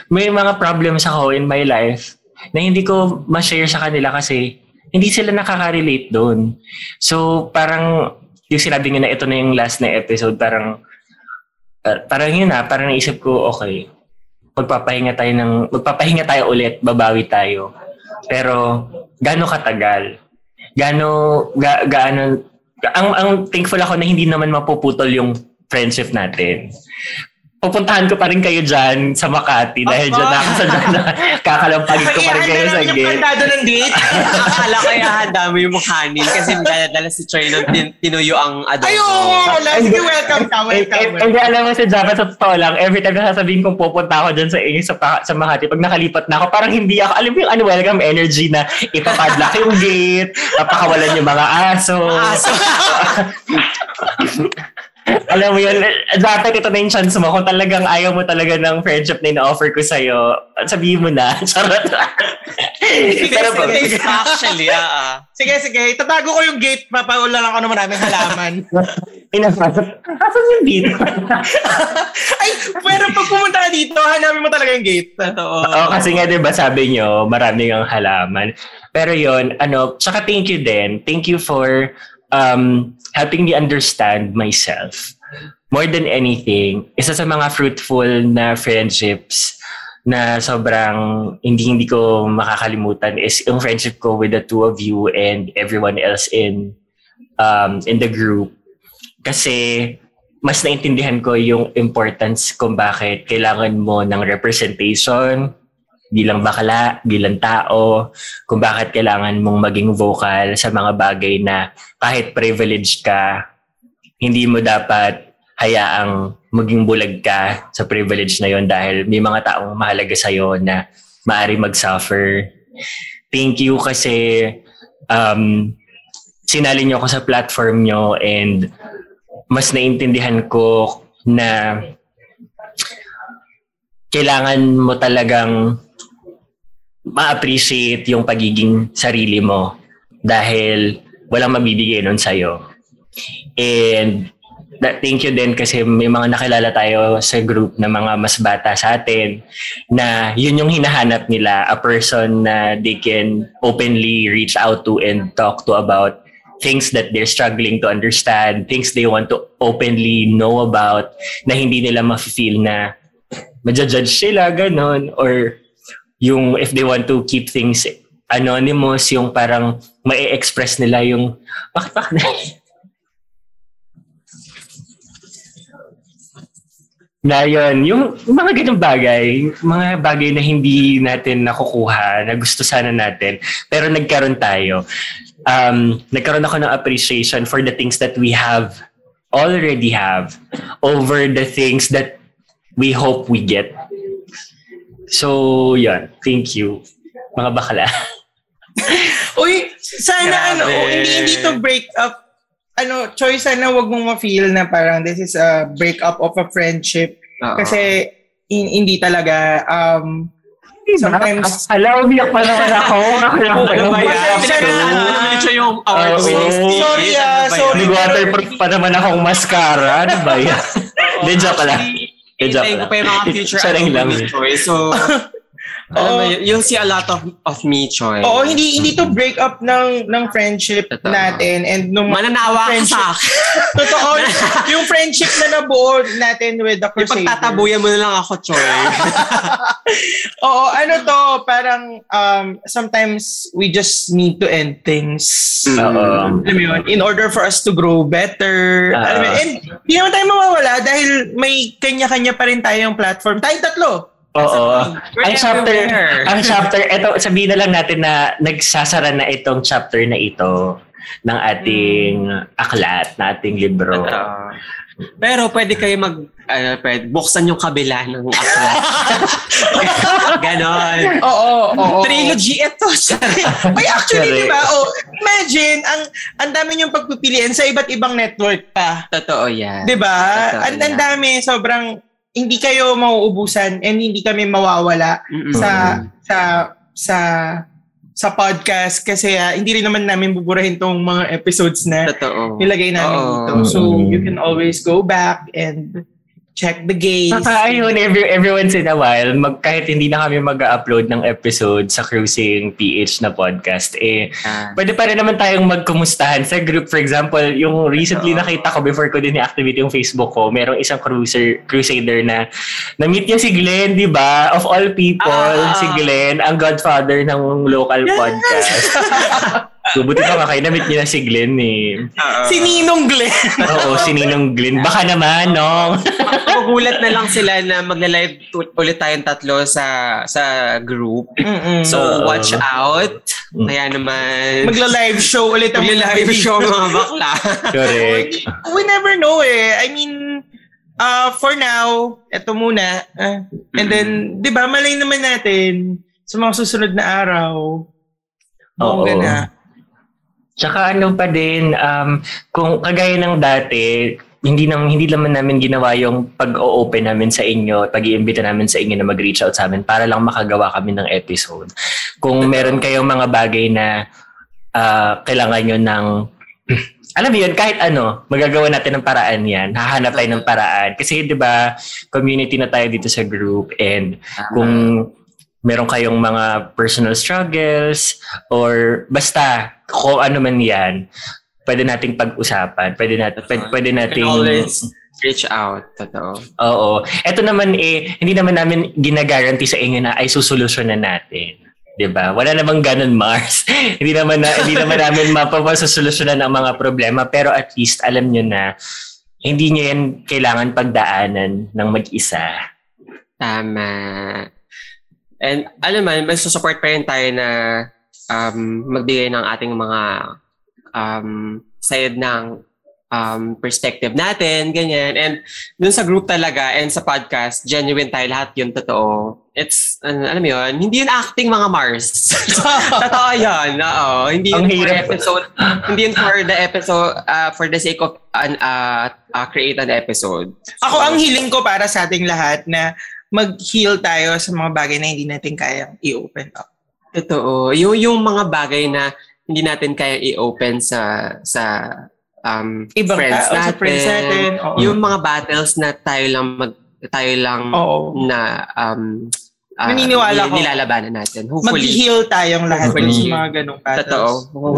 May mga problems ako in my life na hindi ko ma-share sa kanila kasi hindi sila nakaka-relate doon. So parang yung sinabi nyo na ito na yung last na episode, parang uh, parang yun na, parang naisip ko, okay, magpapahinga tayo ng, magpapahinga tayo ulit, babawi tayo. Pero gaano katagal? Gaano, ga, gaano, ang, ang thankful ako na hindi naman mapuputol yung friendship natin pupuntahan ko pa rin kayo dyan sa Makati dahil dyan na ako sa dyan na kakalampagin ko pa rin kayo sa gate. Kaya ng date. Akala ko ihahanda mo yung mukhanin kasi dala si Troy ng tin- tinuyo ang adobo. Ay, oo, wala. Sige, welcome ka, welcome. Hindi alam mo si Java sa totoo lang, every time na sasabihin kong pupunta ako dyan sa inyo sa, sa Makati, pag nakalipat na ako, parang hindi ako, alam mo yung unwelcome energy na ipapadlock yung gate, napakawalan yung mga aso. Aso. Alam mo yun, dapat ito na yung chance mo. Kung talagang ayaw mo talaga ng friendship na ina-offer ko sa'yo, sabihin mo na. Charot. Pero sige, actually, ah. Sige, sige. Tatago ko yung gate. Papaula lang ako ng maraming halaman. Pinapasok. Asan yung dito? Ay, pero pag pumunta ka dito, hanapin mo talaga yung gate. Totoo. Oo, kasi nga diba sabi nyo, marami yung halaman. Pero yon ano, tsaka thank you din. Thank you for um, helping me understand myself. More than anything, isa sa mga fruitful na friendships na sobrang hindi hindi ko makakalimutan is yung friendship ko with the two of you and everyone else in um, in the group. Kasi mas naintindihan ko yung importance kung bakit kailangan mo ng representation bilang bakla, bilang tao, kung bakit kailangan mong maging vocal sa mga bagay na kahit privileged ka, hindi mo dapat hayaang maging bulag ka sa privilege na yon dahil may mga taong mahalaga sa iyo na maari mag-suffer. Thank you kasi um, sinali niyo ako sa platform niyo and mas naintindihan ko na kailangan mo talagang ma-appreciate yung pagiging sarili mo dahil walang mabibigay nun sa'yo. And that, thank you din kasi may mga nakilala tayo sa group na mga mas bata sa atin na yun yung hinahanap nila, a person na they can openly reach out to and talk to about things that they're struggling to understand, things they want to openly know about na hindi nila ma-feel na ma-judge sila, ganon, or yung if they want to keep things anonymous, yung parang may express nila yung bakit bakit na yun, yung mga ganung bagay, mga bagay na hindi natin nakukuha, na gusto sana natin, pero nagkaroon tayo. Um, nagkaroon ako ng appreciation for the things that we have, already have, over the things that we hope we get. So, yan. Thank you. Mga bakla. Uy, sana ano, hindi, hindi to break up. Ano, choice sana wag mong ma-feel na parang this is a break up of a friendship. Uh-oh. Kasi in, hindi talaga um sometimes Hello, umiyak pa naman ako. yung award Sorry ah, sorry. Nag-waterproof pa naman akong mascara. Ano ba yan? Hindi, joke lang. Hintayin ko pa yung mga future album. So, alam mo, you'll see a lot of of me, Choy. Oo, hindi hindi to break up ng ng friendship Totoo. natin and nung mananawa ka sa akin. Totoo, yung friendship na nabuo natin with the Crusaders. Yung pagtatabuyan mo na lang ako, Choy. Oo, ano to, parang um, sometimes we just need to end things. Oo. Alam mo yun, in order for us to grow better. Uh, alam mo, and hindi naman tayo mawawala dahil may kanya-kanya pa rin tayong platform. Tayong tatlo. Oo. Ang chapter, ang chapter, ito, sabihin na lang natin na nagsasara na itong chapter na ito ng ating aklat, na ating libro. Uh, pero pwede kayo mag, ano, pwede, buksan yung kabila ng aklat. Ganon. Oo, oo. Trilogy ito. Ay, actually, di ba? Oh, imagine, ang ang dami yung pagpipilian sa iba't ibang network pa. Totoo yan. Di ba? Ang, ang dami, sobrang, hindi kayo mauubusan and hindi kami mawawala Mm-mm. sa sa sa sa podcast kasi uh, hindi rin naman namin buburahin tong mga episodes na Totoo. nilagay namin Oo. dito. So you can always go back and check the gays. Saka ayun, every, every once in a while, mag, kahit hindi na kami mag-upload ng episode sa Cruising PH na podcast, eh, Ah. pwede pa rin naman tayong magkumustahan sa group. For example, yung recently nakita ko before ko din i-activate yung Facebook ko, merong isang cruiser, crusader na na-meet niya si Glenn, di ba? Of all people, Ah. si Glenn, ang godfather ng local Yes! podcast. so, buti pa na-meet niya na si Glenn eh. Oo. Si Ninong Glenn. Oo, si Ninong Glenn. Baka naman, no? Magugulat na lang sila na magla-live ulit tayong tatlo sa sa group. Mm-mm. So, Oo. watch out. Mm. Kaya naman, Magla-live show ulit ang magla-live show mga bakla. Correct. We never know eh. I mean, uh, for now, eto muna. Uh, and then, di ba, malay naman natin sa mga susunod na araw. Oo. Oo. na. Tsaka ano pa din, um, kung kagaya ng dati, hindi nang hindi naman namin ginawa yung pag-o-open namin sa inyo, pag-iimbita namin sa inyo na mag-reach out sa amin para lang makagawa kami ng episode. Kung meron kayong mga bagay na ah, kailangan nyo ng alam mo yun, kahit ano, magagawa natin ng paraan yan. Hahanap tayo ng paraan. Kasi di ba community na tayo dito sa group and kung meron kayong mga personal struggles or basta kung ano man yan, pwede nating pag-usapan. Pwede, nat pwede, pwede nating... reach out. Totoo. Oo. Ito naman eh, hindi naman namin ginagaranti sa inyo na ay susolusyonan natin. 'Di ba? Wala namang ganun, Mars. hindi naman na, hindi naman namin mapapasolusyonan ang mga problema, pero at least alam nyo na hindi nyo yan kailangan pagdaanan ng mag-isa. Tama. And alam mo, may support pa rin tayo na um, magbigay ng ating mga um, side ng um, perspective natin, ganyan. And dun sa group talaga and sa podcast, genuine tayo lahat yun totoo. It's, ano, alam mo yun, hindi yun acting mga Mars. totoo yun, oo. Hindi yun Ang for hirap. episode, hindi yun for the episode, uh, for the sake of an, uh, uh, create an episode. Ako, ang hiling ko para sa ating lahat na mag-heal tayo sa mga bagay na hindi natin kayang i-open up. Totoo. Yung, yung mga bagay na hindi natin kaya i-open sa sa um, Ibang friends tao, natin. sa friends natin. Oo. Yung mga battles na tayo lang mag tayo lang Oo. na um ah, Naniniwala nil- ko. nilalabanan natin. Hopefully, Mag-heal tayong lahat Hopefully. sa mga ganong battles. totoo.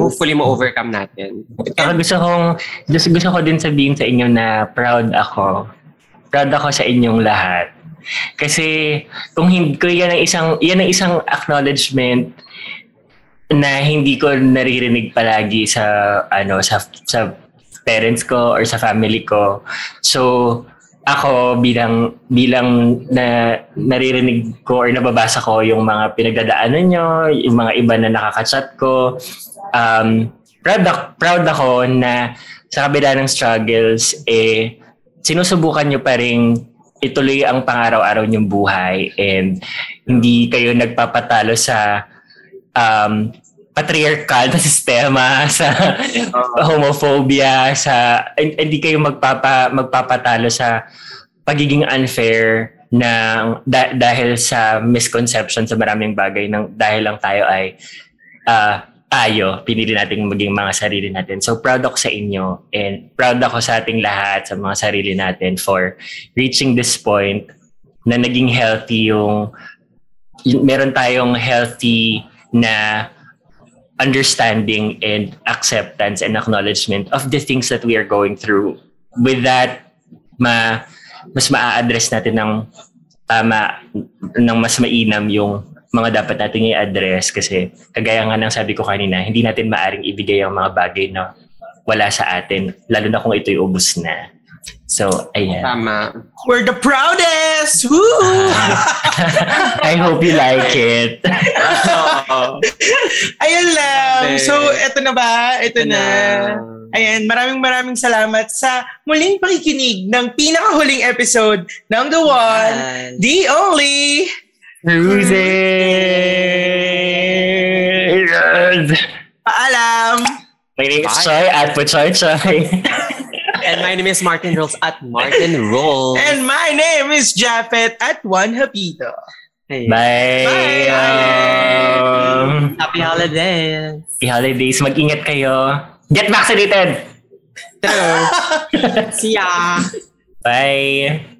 Hopefully mo-overcome natin. Saka gusto kong, gusto, gusto ko din sabihin sa inyo na proud ako. Proud ako sa inyong lahat. Kasi kung hindi ko yan ang isang yan ang isang acknowledgement na hindi ko naririnig palagi sa ano sa sa parents ko or sa family ko. So ako bilang bilang na naririnig ko or nababasa ko yung mga pinagdadaanan nyo, yung mga iba na nakaka-chat ko, um, proud, ako, proud ako na sa kabila ng struggles, eh, sinusubukan nyo pa rin ituloy ang pangaraw-araw nyong buhay and hindi kayo nagpapatalo sa um, patriarchal na sistema, sa homophobia, sa hin- hindi kayo magpapa magpapatalo sa pagiging unfair na da- dahil sa misconception sa maraming bagay ng dahil lang tayo ay ah, tayo, pinili nating maging mga sarili natin. So proud ako sa inyo and proud ako sa ating lahat, sa mga sarili natin for reaching this point na naging healthy yung, yung meron tayong healthy na understanding and acceptance and acknowledgement of the things that we are going through. With that, ma mas maa-address natin ng tama, ng mas mainam yung mga dapat natin i-address kasi kagaya nga ng sabi ko kanina, hindi natin maaring ibigay ang mga bagay na wala sa atin, lalo na kung ito'y ubus na. So, ayan. Tama. We're the proudest! Woo! I hope you like it. Ayan lang. So, eto na ba? Ito na. Ayan, maraming maraming salamat sa muling pakikinig ng pinakahuling episode ng The One, The Only. Cruises! Paalam! My name is. Choi at Puchoy Choy. And my name is Martin Rolls at Martin Rolls. And my name is Japet at Juan Hapito. Bye! Bye. Um, Happy holidays. happy holidays. Mag-ingat kayo. Get vaccinated! True. See ya. Bye!